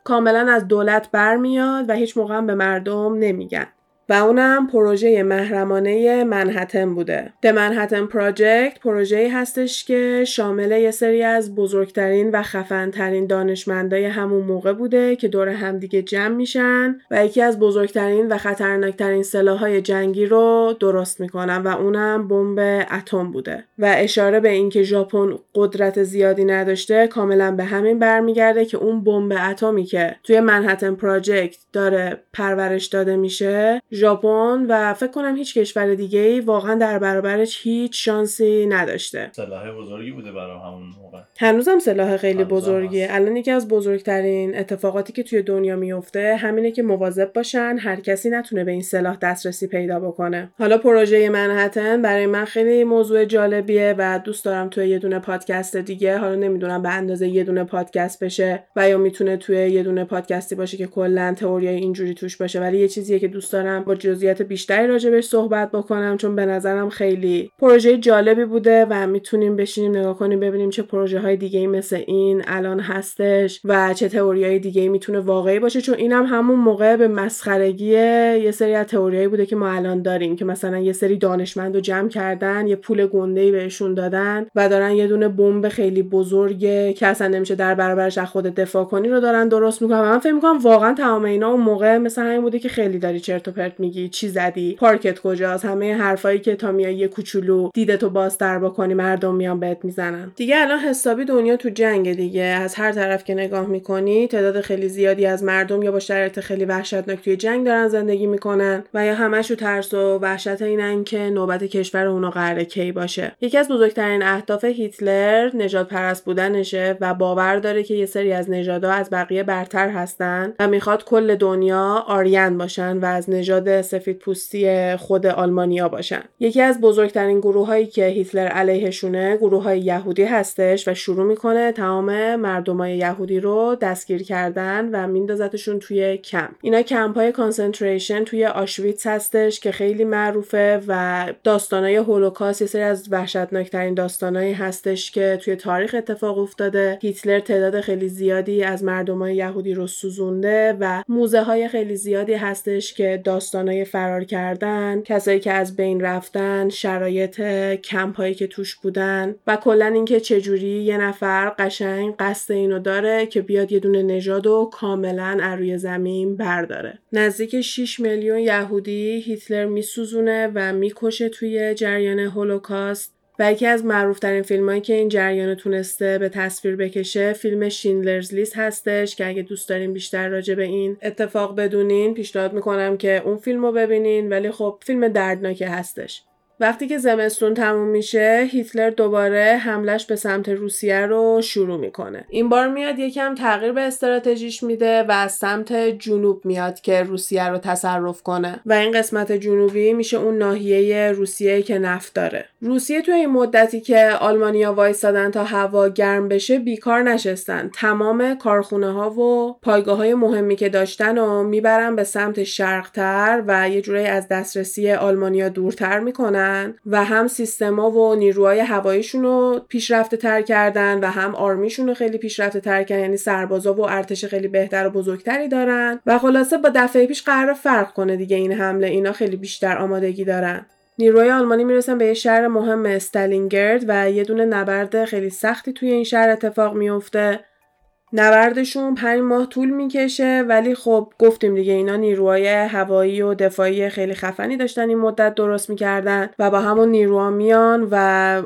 کاملا از دولت برمیاد و هیچ موقع به مردم نمیگن. و اونم پروژه محرمانه منحتن بوده. The Manhattan Project پروژه هستش که شامل یه سری از بزرگترین و خفنترین دانشمندای همون موقع بوده که دور همدیگه جمع میشن و یکی از بزرگترین و خطرناکترین سلاحهای جنگی رو درست می‌کنن و اونم بمب اتم بوده و اشاره به اینکه ژاپن قدرت زیادی نداشته کاملا به همین برمیگرده که اون بمب اتمی که توی منحتن پراجکت داره پرورش داده میشه ژاپن و فکر کنم هیچ کشور دیگه ای واقعا در برابرش هیچ شانسی نداشته. سلاح بزرگی بوده برای همون موقع. هنوزم سلاح خیلی بزرگیه. هست. الان یکی از بزرگترین اتفاقاتی که توی دنیا میفته همینه که مواظب باشن هر کسی نتونه به این سلاح دسترسی پیدا بکنه. حالا پروژه منحتن برای من خیلی موضوع جالبیه و دوست دارم توی یه دونه پادکست دیگه حالا نمی‌دونم به اندازه یه دونه پادکست بشه و یا می‌تونه توی یه دونه پادکستی باشه که کلا تئوریای اینجوری توش باشه ولی یه چیزیه که دوست دارم با جزئیات بیشتری راجبش صحبت بکنم چون به نظرم خیلی پروژه جالبی بوده و می‌تونیم بشینیم نگاه کنیم ببینیم چه پروژه های دیگه مثل این الان هستش و چه تئوری های دیگه می‌تونه واقعی باشه. چون اینم همون موقع به مسخرگی یه سری از تئوریایی بوده که ما الان داریم که مثلا یه سری دانشمند رو جمع کردن یه پول گنده بهشون دادن و دارن یه دونه بمب خیلی بزرگ که اصلا نمیشه در برابرش از خود دفاع کنی رو دارن درست می‌کنن. من فکر می‌کنم واقعا تمام اینا اون موقع مثل همین بوده که خیلی داری چرت و پرت میگی چی زدی؟ پارکت کجاست؟ همه حرفایی که تا میای یه کوچولو دیدتو بازتر بکنی مردم میان بهت می‌زنن. دیگه الان حسابی دنیا تو جنگ دیگه. از هر طرف که نگاه می‌کنی تعداد خیلی زیادی از مردم یا با شرایط خیلی وحشتناک توی جنگ دارن زندگی می‌کنن و یا همش تو ترس و وحشت اینن که نوبت کشور اونا قراره کی باشه. یکی از بزرگترین اهداف هیتلر نجات پرست بودنشه و باور داره که یه سری از نژادها از بقیه برتر هستن و می‌خواد کل دنیا آریان باشن و از نژاد سفید پوستی خود آلمانیا باشن. یکی از بزرگترین گروه هایی که هیتلر علیهشونه گروه های یهودی هستش و شروع می‌کنه تمام مردمای یهودی رو دستگیر کردن و میندازتشون توی کمپ. اینا کمپ های concentration توی آشویتس هستش که خیلی معروفه و داستانای هولوکاست یه سری از وحشتناکترین داستانایی هستش که توی تاریخ اتفاق افتاده. هیتلر تعداد خیلی زیادی از مردمای یهودی رو سوزونده و موزه های خیلی زیادی هستش که داستانای فرار کردن کسایی که از بین رفتن شرایط کمپ هایی که توش بودن و کلا اینکه چجوری یه نفر قشنگ قصد اینو داره که بیاد یه دونه نژاد و کاملا از روی زمین برداره. نزدیک 6 میلیون یهودی هیتلر میسوزونه و می‌کشه توی جریان هولوکاست. و یکی از معروفترین فیلم هایی که این جریان تونسته به تصویر بکشه فیلم شینلرز لیست هستش که اگه دوست دارین بیشتر راجع به این اتفاق بدونین پیشنهاد می‌کنم که اون فیلم رو ببینین. ولی خب فیلم دردناکی هستش. وقتی که زمستون تموم میشه هیتلر دوباره حملش به سمت روسیه رو شروع می‌کنه. این بار میاد یکم تغییر به استراتژیش میده و از سمت جنوب میاد که روسیه رو تصرف کنه. و این قسمت جنوبی میشه اون ناحیه روسیه که نفت داره. روسیه تو این مدتی که آلمانیا وایسادن تا هوا گرم بشه بیکار نشستن. تمام کارخونه ها و پایگاه های مهمی که داشتن و می‌برن به سمت شرقتر و یه جورایی از دسترسی آلمانیا دورتر می‌کنن. و هم سیستما و نیروهای هواییشون رو پیشرفته تر کردن و هم آرمیشون رو خیلی پیشرفته تر کردن. یعنی سربازا و ارتش خیلی بهتر و بزرگتری دارن. و خلاصه با دفعه پیش قرار فرق کنه دیگه این حمله. اینا خیلی بیشتر آمادگی دارن. نیروهای آلمانی می‌رسن به یه شهر مهم استالینگرد و یه دونه نبرد خیلی سختی توی این شهر اتفاق میفته نبردشون پنج ماه طول می‌کشه ولی خب گفتیم دیگه اینا نیروهای هوایی و دفاعی خیلی خفنی داشتن این مدت درست می‌کردن و با همون نیروها میان و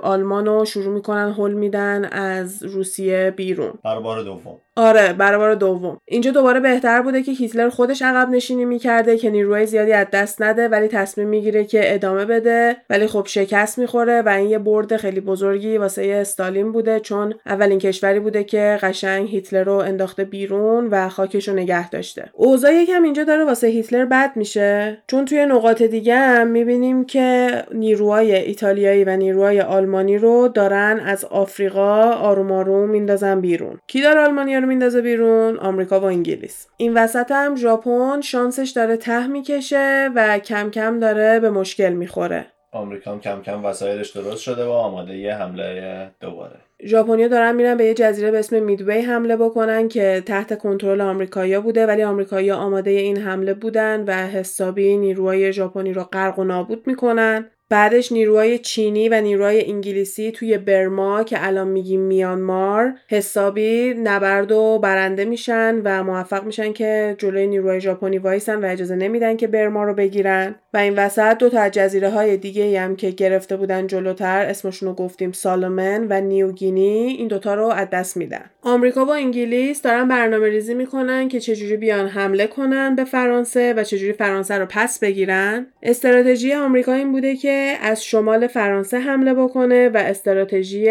آلمان رو شروع می‌کنن حل میدن از روسیه بیرون. بار دوم. آره برای بار دوم. اینجا دوباره بهتر بوده که هیتلر خودش عقب نشینی می‌کرده که نیروهای زیادی از دست نده ولی تصمیم می‌گیره که ادامه بده. ولی خب شکست می‌خوره و این یه برد خیلی بزرگی واسه استالین بوده چون اولین کشوری بوده که قشنگ هیتلر رو انداخته بیرون و خاکش رو نگه داشته. اوضاع یکم اینجا داره واسه هیتلر بد میشه. چون توی نقاط دیگه هم می‌بینیم که نیروهای ایتالیایی و نیروهای آلمانی رو دارن از آفریقا آروم آروم میندازن بیرون. کی داره آلمانیا رو میندازه بیرون آمریکا و انگلیس. این وسط هم ژاپن شانسش داره ته می‌کشه و کم کم داره به مشکل می‌خوره. آمریکا هم کم کم وسایلش درست شده و آماده یه حمله دوباره. ژاپنیا دارن میرن به یه جزیره به اسم میدوی حمله بکنن که تحت کنترل آمریکایی‌ها بوده ولی آمریکایی‌ها آماده این حمله بودن و حسابی نیروهای ژاپنی رو غرق و نابود می‌کنن. بعدش نیروهای چینی و نیروهای انگلیسی توی برما که الان میگیم میانمار حسابی نبرد و برنده میشن و موفق میشن که جلوی نیروهای ژاپنی وایسن و اجازه نمیدن که برما رو بگیرن. و این وسط دو تا جزیره های دیگه هم که گرفته بودن جلوتر اسمشون رو گفتیم سالومن و نیوگینی این دوتا رو از دست میدن. آمریکا و انگلیس دارن برنامه ریزی می‌کنن که چجوری بیان حمله کنن به فرانسه و چجوری فرانسه رو پس بگیرن. استراتژی آمریکا این بوده که از شمال فرانسه حمله بکنه و استراتژی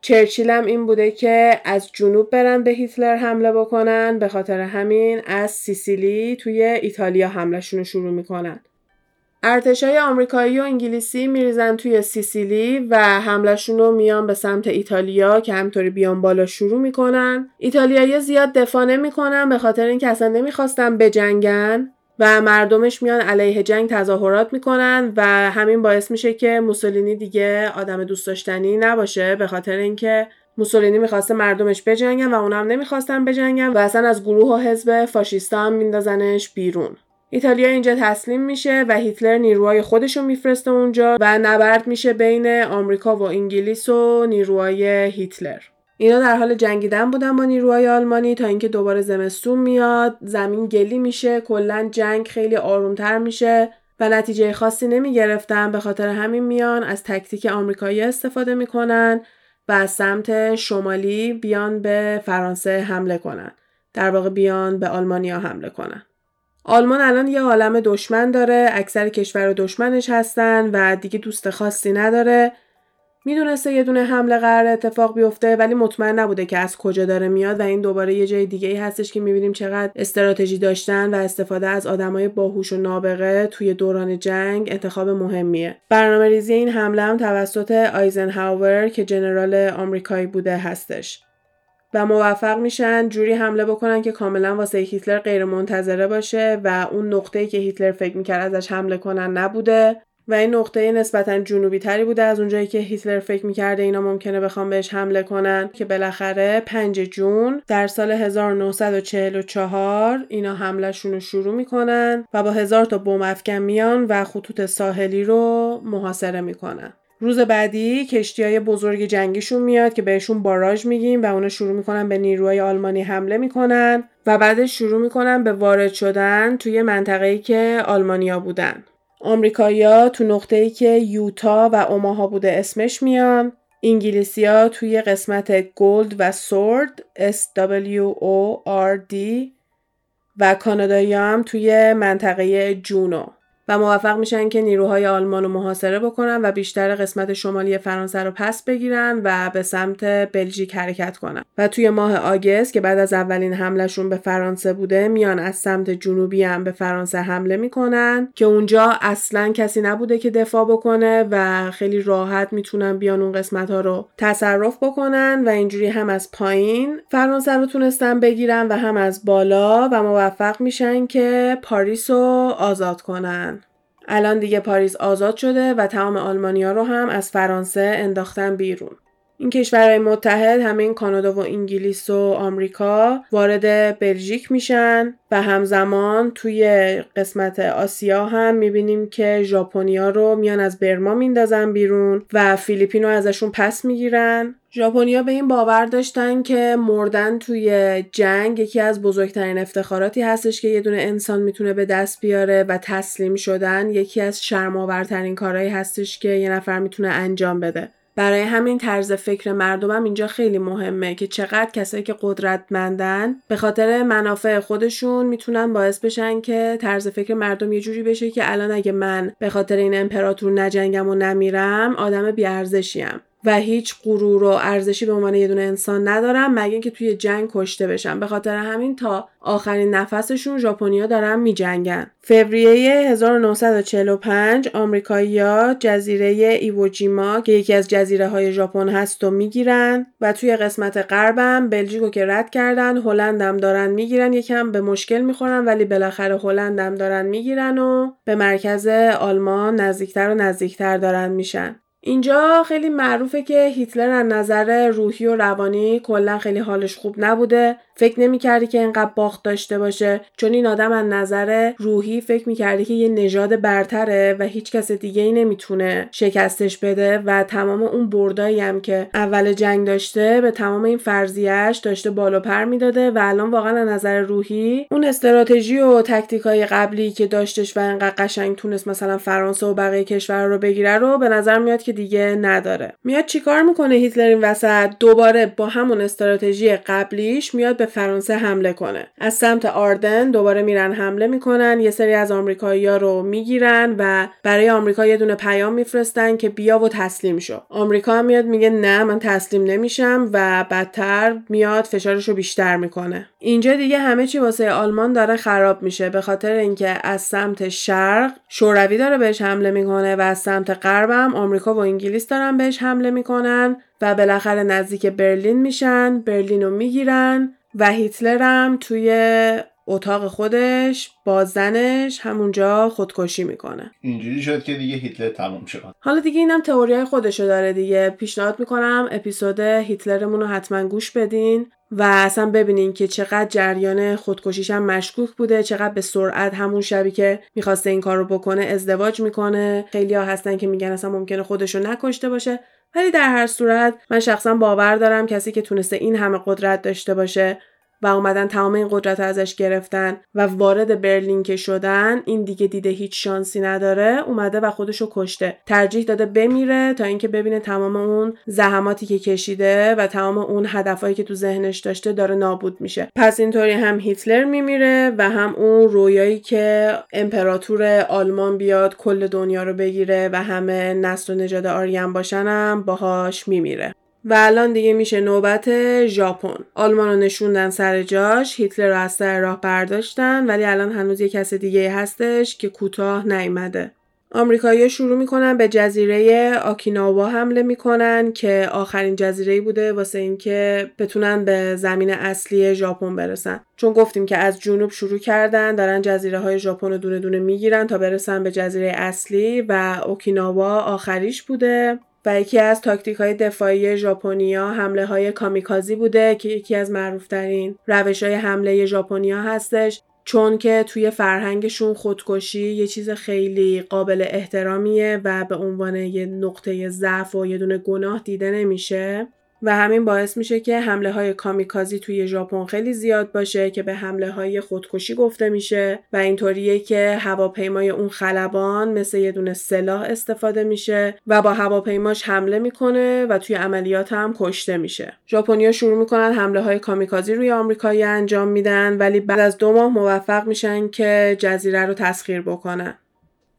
چرچیل هم این بوده که از جنوب برن به هیتلر حمله بکنن. به خاطر همین از سیسیلی توی ایتالیا حملهشون رو شروع می‌کنن. ارتشای آمریکایی و انگلیسی میریزن توی سیسیلی و حملهشون رو میان به سمت ایتالیا که همطوری بیان بالا شروع می‌کنن. ایتالیایی زیاد دفاع نمی‌کنن به خاطر اینکه اصلا نمی‌خواستن بجنگن. و مردمش میان علیه جنگ تظاهرات می‌کنن و همین باعث میشه که موسولینی دیگه آدم دوست داشتنی نباشه به خاطر اینکه موسولینی می‌خواسته مردمش بجنگن و اونم نمی‌خواستن بجنگن و اصلا از گروه و حزب فاشیستا هم میندازنش بیرون. ایتالیا اینجا تسلیم میشه و هیتلر نیروهای خودش رو میفرسته اونجا و نبرد میشه بین آمریکا و انگلیس و نیروهای هیتلر. اینا در حال جنگیدن بودن با نیروهای آلمانی تا اینکه دوباره زمستون میاد زمین گلی میشه کلا جنگ خیلی آرومتر میشه و نتیجه خاصی نمی گرفتن به خاطر همین میان از تکتیک آمریکایی استفاده می‌کنن و از سمت شمالی بیان به فرانسه حمله کنن. در واقع بیان به آلمانیا حمله کنن. آلمان الان یه عالم دشمن داره اکثر کشور دشمنش هستن و دیگه دوست خاصی نداره. می‌دونسته یه دونه حمله قرار اتفاق بیفته ولی مطمئن نبوده که از کجا داره میاد و این دوباره یه جای دیگه ای هستش که می‌بینیم چقدر استراتژی داشتن و استفاده از آدمای باهوش و نابغه توی دوران جنگ انتخاب مهمیه. برنامه ریزی این حمله هم توسط آیزنهاور که جنرال آمریکایی بوده هستش. و موفق میشن جوری حمله بکنن که کاملا واسه هیتلر غیر منتظره باشه و اون نقطه‌ای که هیتلر فکر می‌کرد ازش حمله کنن نبوده. و این نقطه نسبتا جنوبی تری بوده از اونجایی که هیتلر فکر می‌کرده اینا ممکنه بخوام بهش حمله کنن که بالاخره 5 جون در سال 1944 اینا حملهشون رو شروع می‌کنن و با هزار تا بم افکن میان و خطوط ساحلی رو محاصره می‌کنن. روز بعدی کشتی های بزرگ جنگیشون میاد که بهشون باراژ میگیم و اونا شروع می‌کنن به نیروهای آلمانی حمله می‌کنن و بعدش شروع می‌کنن به وارد شدن توی منطقه‌ای که آلمانیا بودن. آمریکایی‌ها تو نقطه‌ای که یوتا و اوماها بوده اسمش میان. انگلیسیا توی قسمت گلد و سورد S W O R D و کانادایی هم توی منطقه جونو. و موفق میشن که نیروهای آلمان رو محاصره بکنن و بیشتر قسمت شمالی فرانسه رو پس بگیرن و به سمت بلژیک حرکت کنن. و توی ماه آگست که بعد از اولین حملهشون به فرانسه بوده میان از سمت جنوبی هم به فرانسه حمله می‌کنن که اونجا اصلا کسی نبوده که دفاع بکنه و خیلی راحت می‌تونن بیان اون قسمت ها رو تصرف بکنن و اینجوری هم از پایین فرانسه رو تونستن بگیرن و هم از بالا و موفق میشن که پاریس رو آزاد کنن. الان دیگه پاریس آزاد شده و تمام آلمانیا رو هم از فرانسه انداختن بیرون. این کشورهای متحد همین کانادا و انگلیس و آمریکا وارد بلژیک میشن و همزمان توی قسمت آسیا هم می‌بینیم که ژاپنیا رو میان از برما میندازن بیرون و فیلیپین رو ازشون پس می‌گیرن. ژاپنیا به این باور داشتن که مردن توی جنگ یکی از بزرگترین افتخاراتی هستش که یه دونه انسان می‌تونه به دست بیاره و تسلیم شدن. یکی از شرماورترین کارهایی هستش که یه نفر می‌تونه انجام بده. برای همین طرز فکر مردمم اینجا خیلی مهمه که چقدر کسایی که قدرتمندن به خاطر منافع خودشون می‌تونن باعث بشن که طرز فکر مردم یه جوری بشه که الان اگه من به خاطر این امپراتور نجنگم و نمیرم آدم بیارزشیم و هیچ غرور و ارزشی به عنوان یه دونه انسان ندارن مگه اینکه توی جنگ کشته بشن به خاطر همین تا آخرین نفسشون ژاپنیا دارن میجنگن. فوریه 1945 آمریکایی‌ها جزیره ایووجیما که یکی از جزیره های ژاپن هست و می‌گیرن و توی قسمت غربم بلژیکو که رد کردن هلندم دارن می‌گیرن. یکم به مشکل می‌خورن ولی بالاخره هلندم دارن می‌گیرن و به مرکز آلمان نزدیکتر و نزدیکتر دارن میشن. اینجا خیلی معروفه که هیتلر از نظر روحی و روانی کلا خیلی حالش خوب نبوده. فکر نمی‌کردی که اینقدر باخت داشته باشه. چون این آدم از نظر روحی فکر می‌کردی که یه نژاد برتره و هیچ کس دیگه ای نمی‌تونه شکستش بده و تمام اون بردایی هم که اول جنگ داشته به تمام این فرضیهش داشته بالا پر می‌داده و الان واقعا از نظر روحی اون استراتژی و تکتیک های قبلی که داشتش و اینقدر قشنگ تونست مثلا فرانسه و بقیه کشور رو بگیره رو به نظر میاد که دیگه نداره. میاد چیکار می‌کنه هیتلر این وسط؟ دوباره با همون استراتژی قبلیش میاد به فرانسه حمله کنه. از سمت آردن دوباره میرن حمله می‌کنن. یه سری از آمریکایی‌ها رو می‌گیرن و برای آمریکا یه دونه پیام میفرستن که بیا و تسلیم شو. آمریکا میاد میگه نه من تسلیم نمیشم و بدتر میاد فشارش رو بیشتر می‌کنه. اینجا دیگه همه چی واسه آلمان داره خراب میشه. به خاطر اینکه از سمت شرق شوروی داره بهش حمله می‌کنه و از سمت غربم آمریکا و انگلیس دارن بهش حمله می‌کنن و بالاخره نزدیک برلین میشن. برلین رو می‌گیرن. و هیتلر هم توی اتاق خودش با زنش همونجا خودکشی می‌کنه. اینجوری شد که دیگه هیتلر تموم شد. حالا دیگه اینم تئوریای خودشو داره دیگه. پیشنهاد می‌کنم اپیزود هیتلرمون رو حتما گوش بدین و اصلا ببینین که چقدر جریان خودکشیش هم مشکوک بوده چقدر به سرعت همون شبی که می‌خواسته این کار رو بکنه ازدواج می‌کنه. خیلی ها هستن که میگن اصلا ممکنه خودشو نکشته باشه. ولی در هر صورت من شخصا باور دارم کسی که تونسته این همه قدرت داشته باشه و اومدن تمام این قدرت ازش گرفتن و وارد برلین که شدن این دیگه دیده هیچ شانسی نداره اومده و خودشو کشته. ترجیح داده بمیره تا اینکه ببینه تمام اون زحماتی که کشیده و تمام اون هدفهایی که تو ذهنش داشته داره نابود میشه. پس اینطوری هم هیتلر میمیره و هم اون رویایی که امپراتور آلمان بیاد کل دنیا رو بگیره و همه نسل و نژاد آریان باشنم باهاش میمیره. و الان دیگه میشه نوبت ژاپن. آلمان رو نشوندن سر جاش هیتلر رو از سر راه برداشتن ولی الان هنوز یه کس دیگه هستش که کوتاه نیامده آمریکایی‌ها شروع می‌کنن به جزیره آکیناوا حمله می‌کنن که آخرین جزیره بوده واسه اینکه بتونن به زمین اصلی ژاپن برسن. چون گفتیم که از جنوب شروع کردن دارن جزیره های ژاپن رو دونه دونه می‌گیرن تا برسن به جزیره اصلی و اوکیناوا آخریش بوده. و یکی از تاکتیک های دفاعی ژاپنیا حمله های کامیکازی بوده که یکی از معروفترین روش های حمله ژاپنیا هستش چون که توی فرهنگشون خودکشی یه چیز خیلی قابل احترامیه و به عنوان یه نقطه ضعف و یه دونه گناه دیده نمیشه. و همین باعث میشه که حمله های کامیکازی توی ژاپن خیلی زیاد باشه که به حمله های خودکشی گفته میشه و اینطوریه که هواپیمای اون خلبان مثل یه دونه سلاح استفاده میشه و با هواپیماش حمله می‌کنه و توی عملیات هم کشته میشه. ژاپنیا شروع می‌کنن حمله های کامیکازی روی آمریکایی انجام میدن ولی بعد از دو ماه موفق میشن که جزیره رو تسخیر بکنن.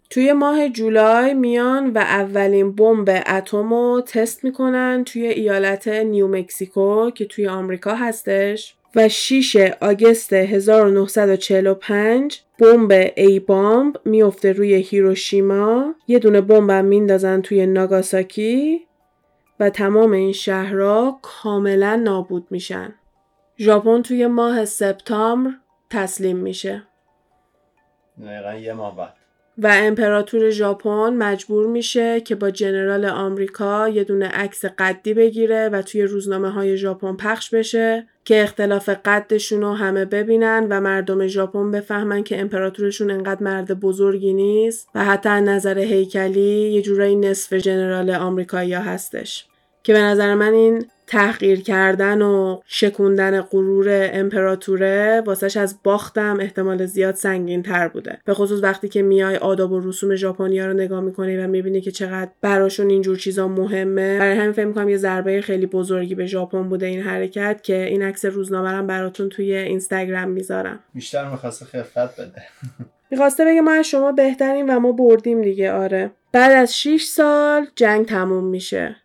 توی ماه جولای میان و اولین بمب اتم رو تست می‌کنن توی ایالت نیومکسیکو که توی آمریکا هستش. و 6 آگست 1945 بمب ای بمب میفته روی هیروشیما. یه دونه بمب هم میندازن توی ناگاساکی و تمام این شهرها کاملا نابود میشن. ژاپن توی ماه سپتامبر تسلیم میشه. دقیقا یه ماه بعد. و امپراتور ژاپن مجبور میشه که با جنرال آمریکا یه دونه عکس قدی بگیره و توی روزنامه های ژاپن پخش بشه که اختلاف قدشون رو همه ببینن و مردم ژاپن بفهمن که امپراتورشون انقدر مرد بزرگی نیست و حتی نظر هیکلی یه جورایی نصف جنرال آمریکایی هستش. که به نظر من این تحقیر کردن و شکوندن غرور امپراتوره واسش از باختم احتمال زیاد سنگین تر بوده. به خصوص وقتی که میای آداب و رسوم ژاپنیا رو نگاه می‌کنی و می‌بینی که چقدر براشون اینجور چیزا مهمه. برای همین فکر می‌کنم یه ضربه خیلی بزرگی به ژاپن بوده این حرکت که این عکس روزنامه براتون توی اینستاگرام می‌ذارم. بیشتر می‌خواسته خفت بده. می‌خواسته بگه ما از شما بهترین و ما بردیم دیگه آره. بعد از 6 سال جنگ تموم میشه.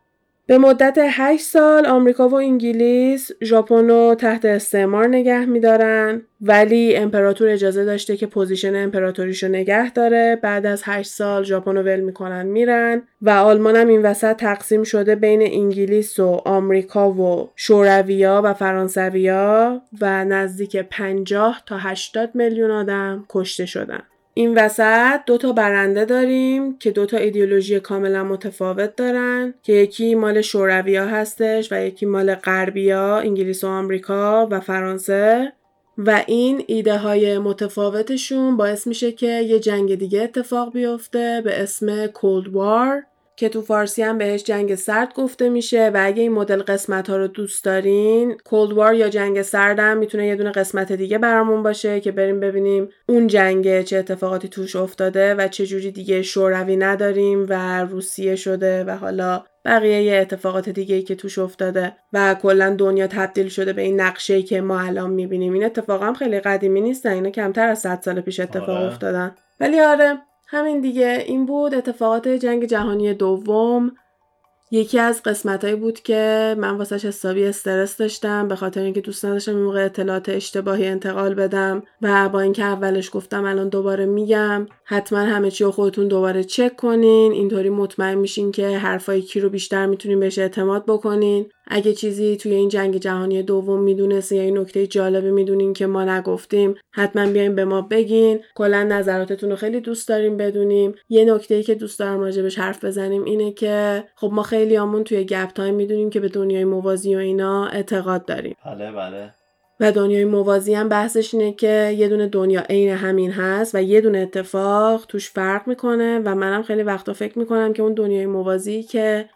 به مدت 8 سال آمریکا و انگلیس ژاپن رو تحت استعمار نگه میدارن. ولی امپراتور اجازه داشته که position امپراتوریشو نگه داره. بعد از 8 سال ژاپن رو ول می‌کنن میرن و آلمان هم این وسط تقسیم شده بین انگلیس و آمریکا و شورویا و فرانسویا و نزدیک 50 تا 80 میلیون آدم کشته شدن. این وسط دو تا برنده داریم که دو تا ایدئولوژی کاملا متفاوت دارن که یکی مال شورویا هستش و یکی مال غربیا انگلیس و آمریکا و فرانسه. و این ایده های متفاوتشون باعث میشه که یه جنگ دیگه اتفاق بیفته به اسم کولد وار که تو فارسی هم بهش جنگ سرد گفته میشه و اگه این مدل قسمت ها رو دوست دارین کولد وار یا جنگ سرد هم می‌تونه یه دونه قسمت دیگه برامون باشه که بریم ببینیم اون جنگ چه اتفاقاتی توش افتاده و چه جوری دیگه شوروی نداریم و روسیه شده و حالا بقیه یه اتفاقات دیگه که توش افتاده و کلا دنیا تبدیل شده به این نقشه که ما الان می‌بینیم این اتفاق هم خیلی قدیمی نیستن اینا کمتر از 100 سال پیش اتفاق آره. افتادن ولی آره همین دیگه. این بود اتفاقات جنگ جهانی دوم. یکی از قسمتهایی بود که من واسش حسابی استرس داشتم به خاطر اینکه دوست نداشتم این موقع اطلاعات اشتباهی انتقال بدم و با اینکه اولش گفتم الان دوباره میگم. حتما همه چی رو خودتون دوباره چک کنین. اینطوری مطمئن میشین که حرفای کی رو بیشتر می‌تونین بهش اعتماد بکنین. اگه چیزی توی این جنگ جهانی دوم می‌دونستین یا این نکته جالبی می‌دونین که ما نگفتیم حتما بیاین به ما بگین. کلا نظراتتون رو خیلی دوست داریم بدونیم. یه نکته که دوست دارم راجبش حرف بزنیم اینه که خب ما خیلی همون توی گپ تایم می‌دونیم که به دنیای موازی و اینا اعتقاد داریم. بله بله. و دنیای موازی هم بحثش اینه که یه دونه دنیا عین همین هست و یه دونه اتفاق توش فرق می‌کنه و منم خیلی وقتا فکر می‌کنم که اون دنیای موازی که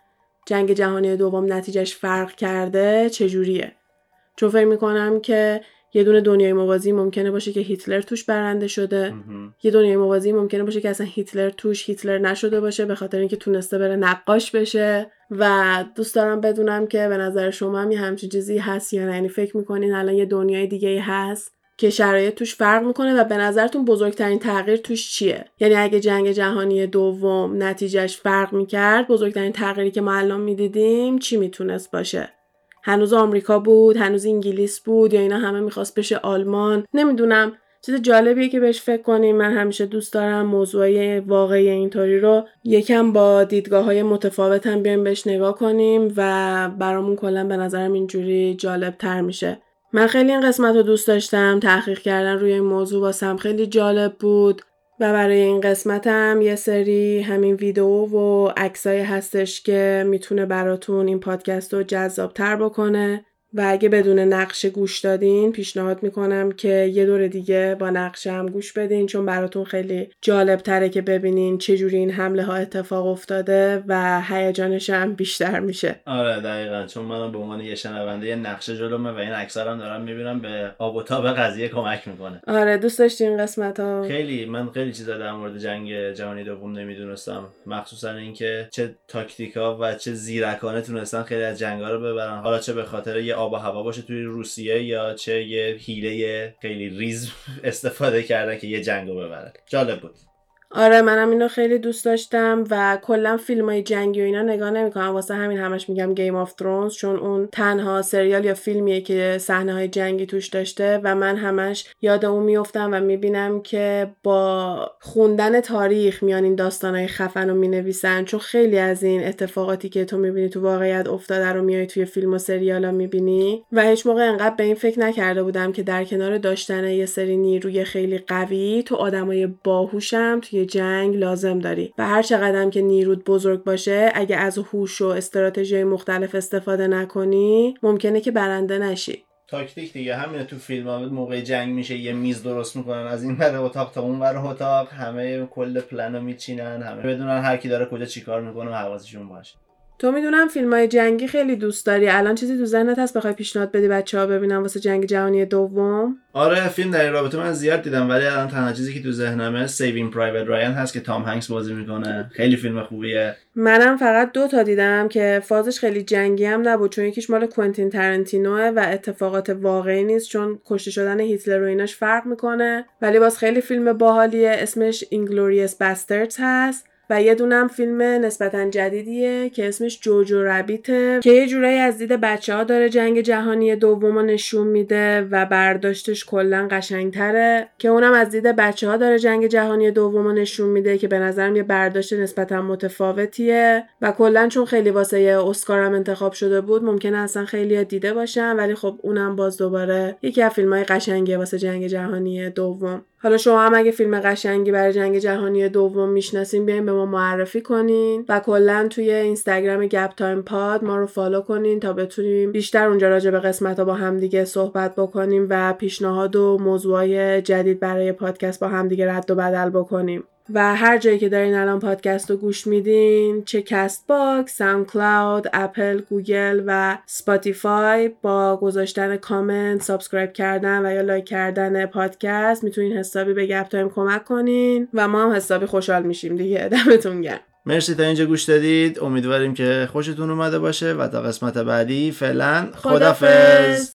جنگ جهانی دوم نتیجهش فرق کرده چجوریه. چون فکر می‌کنم که یه دونه دنیای موازی ممکنه باشه که هیتلر توش برنده شده. مهم. یه دنیای موازی ممکنه باشه که اصلا هیتلر توش هیتلر نشده باشه به خاطر اینکه تونسته بره نقاش بشه. و دوست دارم بدونم که به نظر شما هم یه همچین چیزی هست یا نه؟ یعنی فکر می‌کنین الان یه دنیای دیگه ای هست که شرایط توش فرق می‌کنه و به نظرتون بزرگترین تغییر توش چیه؟ یعنی اگه جنگ جهانی دوم نتیجهش فرق می‌کرد بزرگترین تغییری که ما الان می‌دیدیم چی می‌تونست باشه؟ هنوز آمریکا بود هنوز انگلیس بود یا اینا همه می‌خواست بشه آلمان. نمی‌دونم. چیز جالبیه که بهش فکر کنیم. من همیشه دوست دارم موضوعی واقعی اینطوری رو یکم با دیدگاه های متفاوت هم بیایم بهش نگاه کنیم و برامون کلا به نظرم اینجوری جالب تر میشه. من خیلی این قسمت رو دوست داشتم. تحقیق کردن روی این موضوع واسم خیلی جالب بود. و برای این قسمت هم یه سری همین ویدیو و عکسایی هستش که می‌تونه براتون این پادکست رو جذابتر بکنه. و اگه بدون نقشه گوش دادین پیشنهاد می‌کنم که یه دور دیگه با نقشه هم گوش بدین چون براتون خیلی جالب تره که ببینین چجوری این حمله ها اتفاق افتاده و هیجانش هم بیشتر میشه. آره دقیقا. چون من به عنوان یه شنونده نقشه جلومه و این عکس رو هم دارم می‌بینم به آب و تاب قضیه کمک می‌کنه. آره دوست داشتی این قسمت ها خیلی. من خیلی چیزا در مورد جنگ جهانی دوم نمی‌دونستم. مخصوصا اینکه چه تاکتیکا و چه زیرکانه تونستن خیلی از جنگا رو ببرن. حالا چه به خاطر یه آب و هوا باشه توی روسیه یا چه یه حیله خیلی ریز استفاده کردن که یه جنگ رو ببرن. جالب بود. آره منم اینو خیلی دوست داشتم و کلا فیلم های جنگی و اینا نگاه نمی‌کنم. واسه همین همش میگم Game of Thrones چون اون تنها سریال یا فیلمیه که صحنه های جنگی توش داشته و من همش یاد اون میفتم و می‌بینم که با خوندن تاریخ میان این داستانهای خفن رو می‌نویسن. چون خیلی از این اتفاقاتی که تو می‌بینی تو واقعیت افتاده رو میای توی فیلم و سریال ها می‌بینی. و هیچ موقع انقدر به این فکر نکرده بودم که در کنار داشتن یه سری نیروی خیلی قوی تو آدمای باهوشم توی جنگ لازم داری. و هر چقدر که نیرود بزرگ باشه اگه از هوش و استراتژی مختلف استفاده نکنی ممکنه که برنده نشی. تاکتیک دیگه. همینه تو فیلم موقع جنگ میشه یه میز درست می‌کنن از این ور اتاق تا اون ور اتاق. همه کل پلن رو میچینن همه بدونن هر کی داره کجا چیکار می‌کنه و حواسشون باشه. تو می‌دونم فیلم های جنگی خیلی دوست داری. الان چیزی تو ذهنت هست بخوای پیشنهاد بدی بچه ها ببینن واسه جنگ جهانی دوم؟ آره فیلم در این رابطه من زیاد دیدم ولی الان تنها چیزی که تو ذهنمه Saving Private Ryan هست که تام هنکس بازی می‌کنه. خیلی فیلم خوبیه. منم فقط دو تا دیدم که فازش خیلی جنگی هم نبود چون یکیش مال کوئنتین ترنتینوه و اتفاقات واقعی نیست چون کشته شدن هیتلر و ایناش فرق می‌کنه. ولی باز خیلی فیلم باحالیه اسمش Inglourious Basterds هست. و یه دونم فیلم نسبتا جدیدیه که اسمش Jojo Rabbit ه که یه جورایی از دید بچه ها داره جنگ جهانی دوم نشون میده و برداشتش کلا قشنگتره که اونم از دید بچه ها داره جنگ جهانی دوم نشون میده که به نظرم یه برداشت نسبتا متفاوتیه و کلا چون خیلی واسه اسکارم انتخاب شده بود ممکنه اصلا خیلی دیده باشن ولی خب اونم باز دوباره یکی از فیلم های قشنگیه واسه جنگ جهانی دوم. حالا شما هم اگه فیلم قشنگی برای جنگ جهانی دوم می‌شناسین بیاین به ما معرفی کنین و کلا توی اینستاگرام گپ تایم پاد ما رو follow کنین تا بتونیم بیشتر اونجا راجع به قسمت ها با همدیگه صحبت بکنیم و پیشنهاد و موضوعای جدید برای پادکست با همدیگه رد و بدل بکنیم. و هر جایی که دارین الان پادکست رو گوش میدین چه Castbox، SoundCloud، Apple، Google و Spotify با گذاشتن comment، subscribe کردن و یا like کردن پادکست می‌تونین حسابی به گپ تایم کمک کنین و ما هم حسابی خوشحال میشیم دیگه. دمتون گرم. مرسی تا اینجا گوش دادید. امیدواریم که خوشتون اومده باشه و تا قسمت بعدی فعلا خدافظ